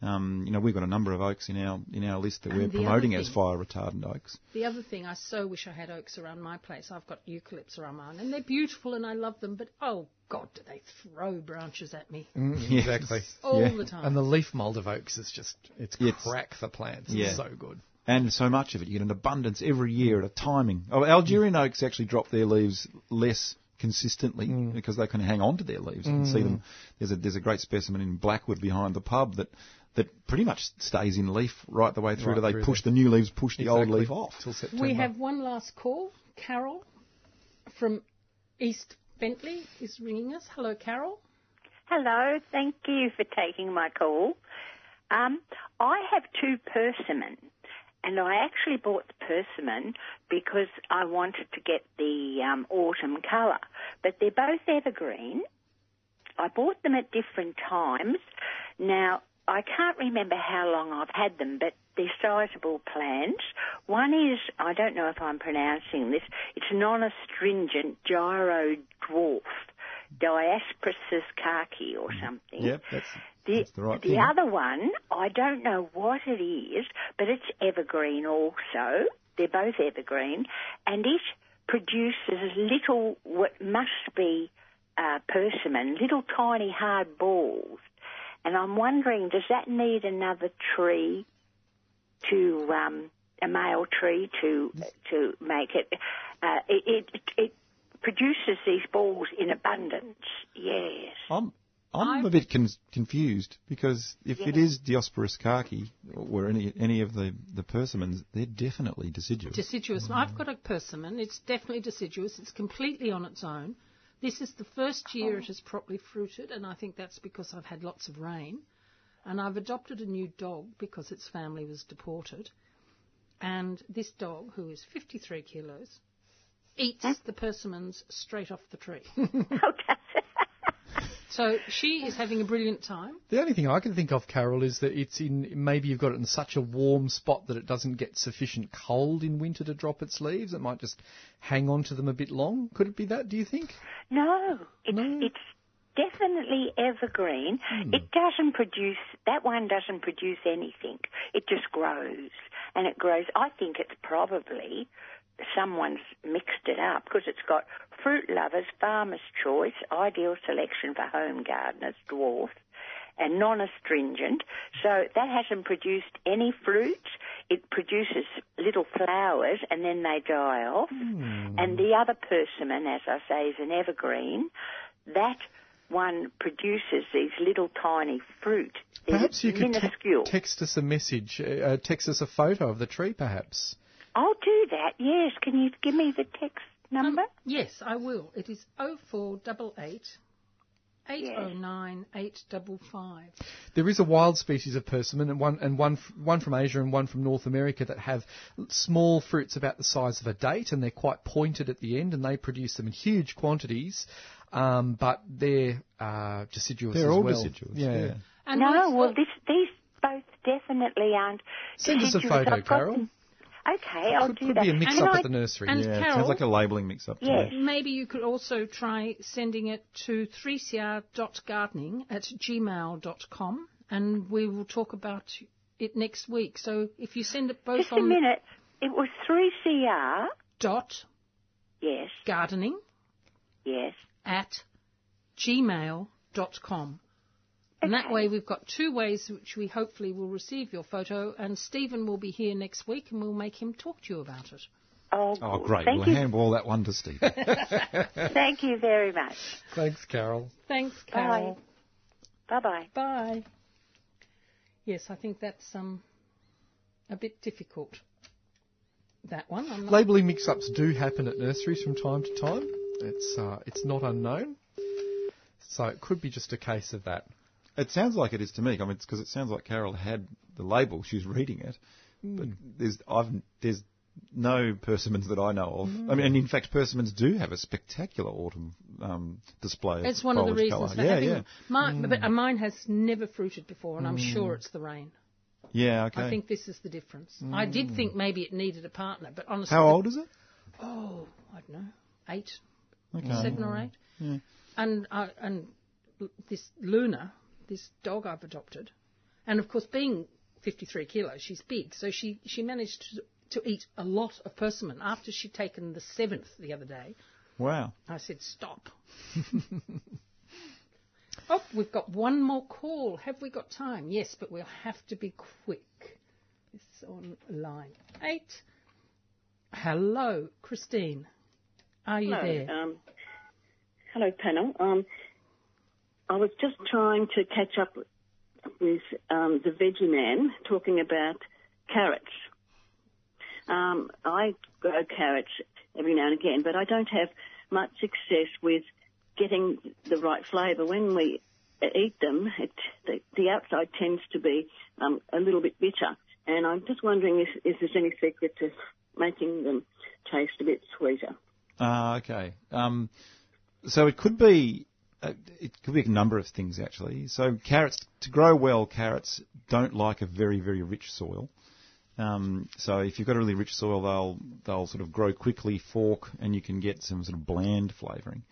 Um, you know, we've got a number of oaks in our in our list that And we're the other promoting as fire retardant oaks. The other thing, I so wish I had oaks around my place. I've got eucalypts around mine, and they're beautiful, and I love them. But oh God, do they throw branches at me exactly. all Yeah. the time? And the leaf mould of oaks is just, it's It's- crack the plants. Yeah. It's so good. And so much of it, you get an abundance every year at a timing. Oh, Algerian oaks actually drop their leaves less consistently Mm. because they can hang on to their leaves. You can see them. There's a there's a great specimen in Blackwood behind the pub that that pretty much stays in leaf right the way through Right till they through push the- the new leaves push the old leaf off. Till September. we have one last call. Carol from East Bentleigh is ringing us. Hello, Carol. Hello, thank you for taking my call. Um, I have two persimmon, and I actually bought the persimmon because I wanted to get the um, autumn colour. But they're both evergreen. I bought them at different times. Now, I can't remember how long I've had them, but they're sizable plants. One is, I don't know if I'm pronouncing this, it's non-astringent Jiro dwarf. Diospyros kaki or something. Yep, that's, The, that's the right the thing. other one, I don't know what it is, but it's evergreen also. They're both evergreen, and it produces little, what must be uh, persimmon, little tiny hard balls. And I'm wondering, does that need another tree to um, a male tree to to make it? Uh, it, it it produces these balls in abundance. Yes. I'm I'm a bit con- confused because if it is Diospyros kaki or any any of the the persimmons, they're definitely deciduous. Deciduous. I've got a persimmon. It's definitely deciduous. It's completely on its own. This is the first year it oh. has properly fruited, and I think that's because I've had lots of rain. And I've adopted a new dog because its family was deported. And this dog, who is 53 kilos, eats the persimmons straight off the tree. Okay. So she is having a brilliant time. The only thing I can think of, Carol, is that it's in maybe you've got it in such a warm spot that it doesn't get sufficient cold in winter to drop its leaves. It might just hang on to them a bit long. Could it be that? Do you think? No, it's No? it's definitely evergreen. Hmm. It doesn't produce that one doesn't produce anything. It just grows and it grows. I think it's probably someone's mixed it up because it's got fruit lovers, farmer's choice, ideal selection for home gardeners, dwarf, and non-astringent. So that hasn't produced any fruits. It produces little flowers and then they die off. And the other persimmon, as I say, is an evergreen. That one produces these little tiny fruit. They're Perhaps you could te- text us a message, uh, uh, text us a photo of the tree, perhaps. I'll do that. Yes. Can you give me the text number? Yes, I will. It is 0488 809 855. There is a wild species of persimmon, and one and one one from Asia and one from North America that have small fruits about the size of a date, and they're quite pointed at the end, and they produce them in huge quantities. Um, but they're uh, deciduous They're as all well. deciduous. Yeah. yeah. And no, well, this, these both definitely aren't. Send us a photo, Carol. them. Okay, I'll Could, do could that. be a mix And up I- at the nursery. and Yeah, it Carol- sounds like a labelling mix-up to Yes. me. Maybe you could also try sending it to 3cr.gardening at gmail.com and we will talk about it next week. So if you send it both Just a on minute. It was 3CR. dot Yes, gardening yes. at gmail.com. And that way we've got two ways which we hopefully will receive your photo and Stephen will be here next week and we'll make him talk to you about it. Oh, Oh, great. Thank we'll you. handball that one to Stephen. Thank you very much. Thanks, Carol. Thanks, Carol. Bye bye. Bye. Yes, I think that's um a bit difficult. That one. I'm Labelling mix-ups do happen at nurseries from time to time. It's uh, it's not unknown. So it could be just a case of that. It sounds like it is to me. I mean, because it sounds like Carol had the label. She was reading it, but there's I've there's no persimmons that I know of. I mean, and in fact, persimmons do have a spectacular autumn um, display. Of It's one of the reasons colour. for yeah, having yeah, them. Mine, but uh, mine has never fruited before, and I'm sure it's the rain. yeah. Okay. I think this is the difference. I did think maybe it needed a partner, but honestly, How old is it? Oh, I don't know, eight, Okay. seven or eight. And uh, and this Luna, this dog I've adopted, and of course being 53 kilos, she's big, so she she managed to, to eat a lot of persimmon. After she'd taken the seventh the other day, Wow. I said stop. oh, we've got one more call. Have we got time? Yes, but we'll have to be quick. It's on line eight. Hello, Christine. Are you there? Um, hello, panel. Um, I was just trying to catch up with um, the Veggie Man talking about carrots. Um, I grow carrots every now and again, but I don't have much success with getting the right flavour. When we eat them, it, the, the outside tends to be um, a little bit bitter, and I'm just wondering if, if there's any secret to making them taste a bit sweeter. Ah, okay. Um, so it could be uh, it could be a number of things actually. So carrots to grow well, carrots don't like a very very rich soil. Um, so if you've got a really rich soil, they'll they'll sort of grow quickly, fork, and you can get some sort of bland flavouring.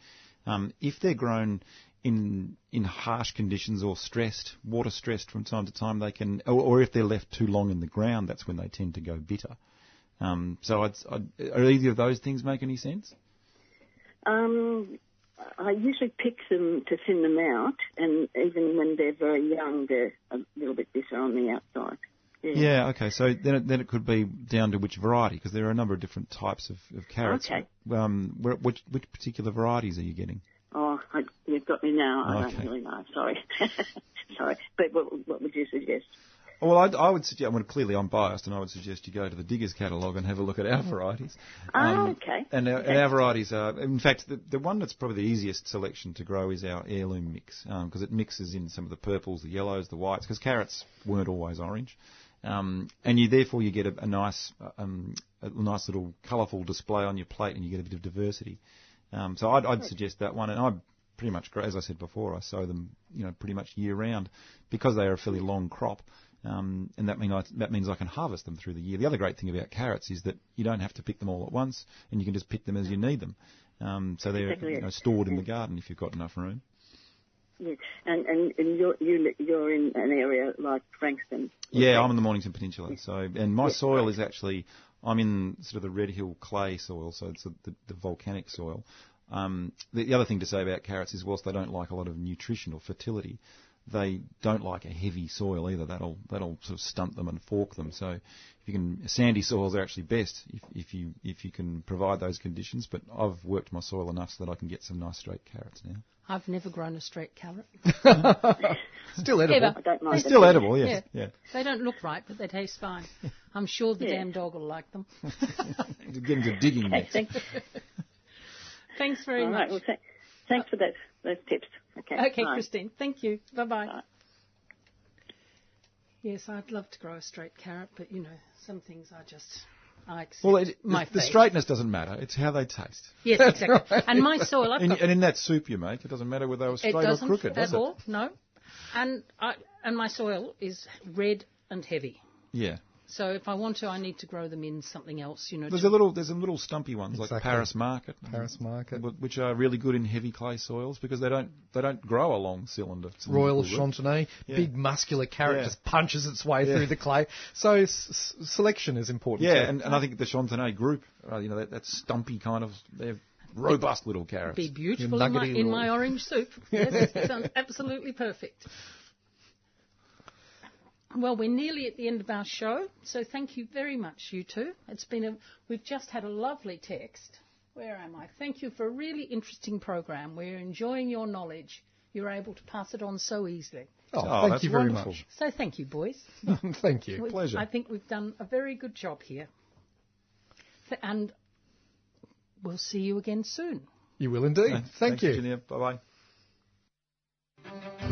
Um, if they're grown in in harsh conditions or stressed, water stressed from time to time, they can, or, or if they're left too long in the ground, that's when they tend to go bitter. Um, so, I'd, I'd, are either of those things make any sense? Um, I usually pick them to thin them out, and even when they're very young, they're a little bit bitter on the outside. Yeah. Yeah, okay. So then it, then it could be down to which variety, because there are a number of different types of, of carrots. Okay. Um, which, which particular varieties are you getting? Oh, I, you've got me now. I don't really know. Sorry. Sorry. But what, what would you suggest? Well, I'd, I would suggest, well, clearly I'm biased, and I would suggest you go to the Diggers catalogue and have a look at our varieties. Oh, okay. And our, Okay. and our varieties are, in fact, the, the one that's probably the easiest selection to grow is our heirloom mix, because it mixes in some of the purples, the yellows, the whites, because carrots weren't always orange. Um, and you therefore you get a, a nice, um, a nice little colourful display on your plate, and you get a bit of diversity. Um, so I'd, I'd suggest that one, and I pretty much, as I said before, I sow them, you know, pretty much year round because they are a fairly long crop. Um, and that, mean I, that means I can harvest them through the year. The other great thing about carrots is that you don't have to pick them all at once, and you can just pick them as you need them. Um, so they're Exactly you know, stored in the garden if you've got enough room. Yeah. And, and, and you're, you, you're in an area like Frankston. Yeah, I'm in the Mornington Peninsula. So, and my soil is actually, I'm in sort of the Red Hill clay soil, so it's the, the, the volcanic soil. Um, the, the other thing to say about carrots is, whilst they don't like a lot of nutrition or fertility, they don't like a heavy soil either. That'll that'll sort of stunt them and fork them. So, if you can, sandy soils are actually best if, if you if you can provide those conditions. But I've worked my soil enough so that I can get some nice straight carrots now. I've never grown a straight carrot. Still edible. Ever. I don't mind They're still edible, yes. Yeah. Yeah. They don't look right, but they taste fine. I'm sure the Yeah. damn dog will like them. Get into digging Okay, thanks. Thanks very All much. right. Well, th- thanks for that, those tips. Okay. Okay, bye. Christine. Thank you. Bye bye. Bye. Yes, I'd love to grow a straight carrot, but you know, some things I just I accept Well, it, my the, the straightness doesn't matter. It's how they taste. Yes, exactly. And my soil, I've And, got and in that soup you make, it doesn't matter whether they were straight or doesn't crooked, does it? all. No, and I, and my soil is red and heavy. Yeah. So if I want to, I need to grow them in something else. You know, There's a little, there's some little stumpy ones like Paris Market, Paris Market. which are really good in heavy clay soils because they don't, they don't grow a long cylinder. Royal cylindrical. Chantenay, Yeah. big muscular carrot Yeah. just punches its way Yeah. through the clay. So s- s- selection is important. Yeah, too. and, and I think the Chantenay group, uh, you know, that, that stumpy kind of, they're robust little carrots. be beautiful in my, nuggety in my orange soup. Yes, it sounds absolutely perfect. Well, we're nearly at the end of our show, so thank you very much, you two. It's been a, we've just had a lovely text. Where am I? Thank you for a really interesting program. We're enjoying your knowledge. You're able to pass it on so easily. oh, Oh, thank you very wonderful. much. So thank you, boys. thank you. We- Pleasure. I think we've done a very good job here. Th- And we'll see you again soon. You will indeed. Thank Thanks, you. Virginia. Bye bye.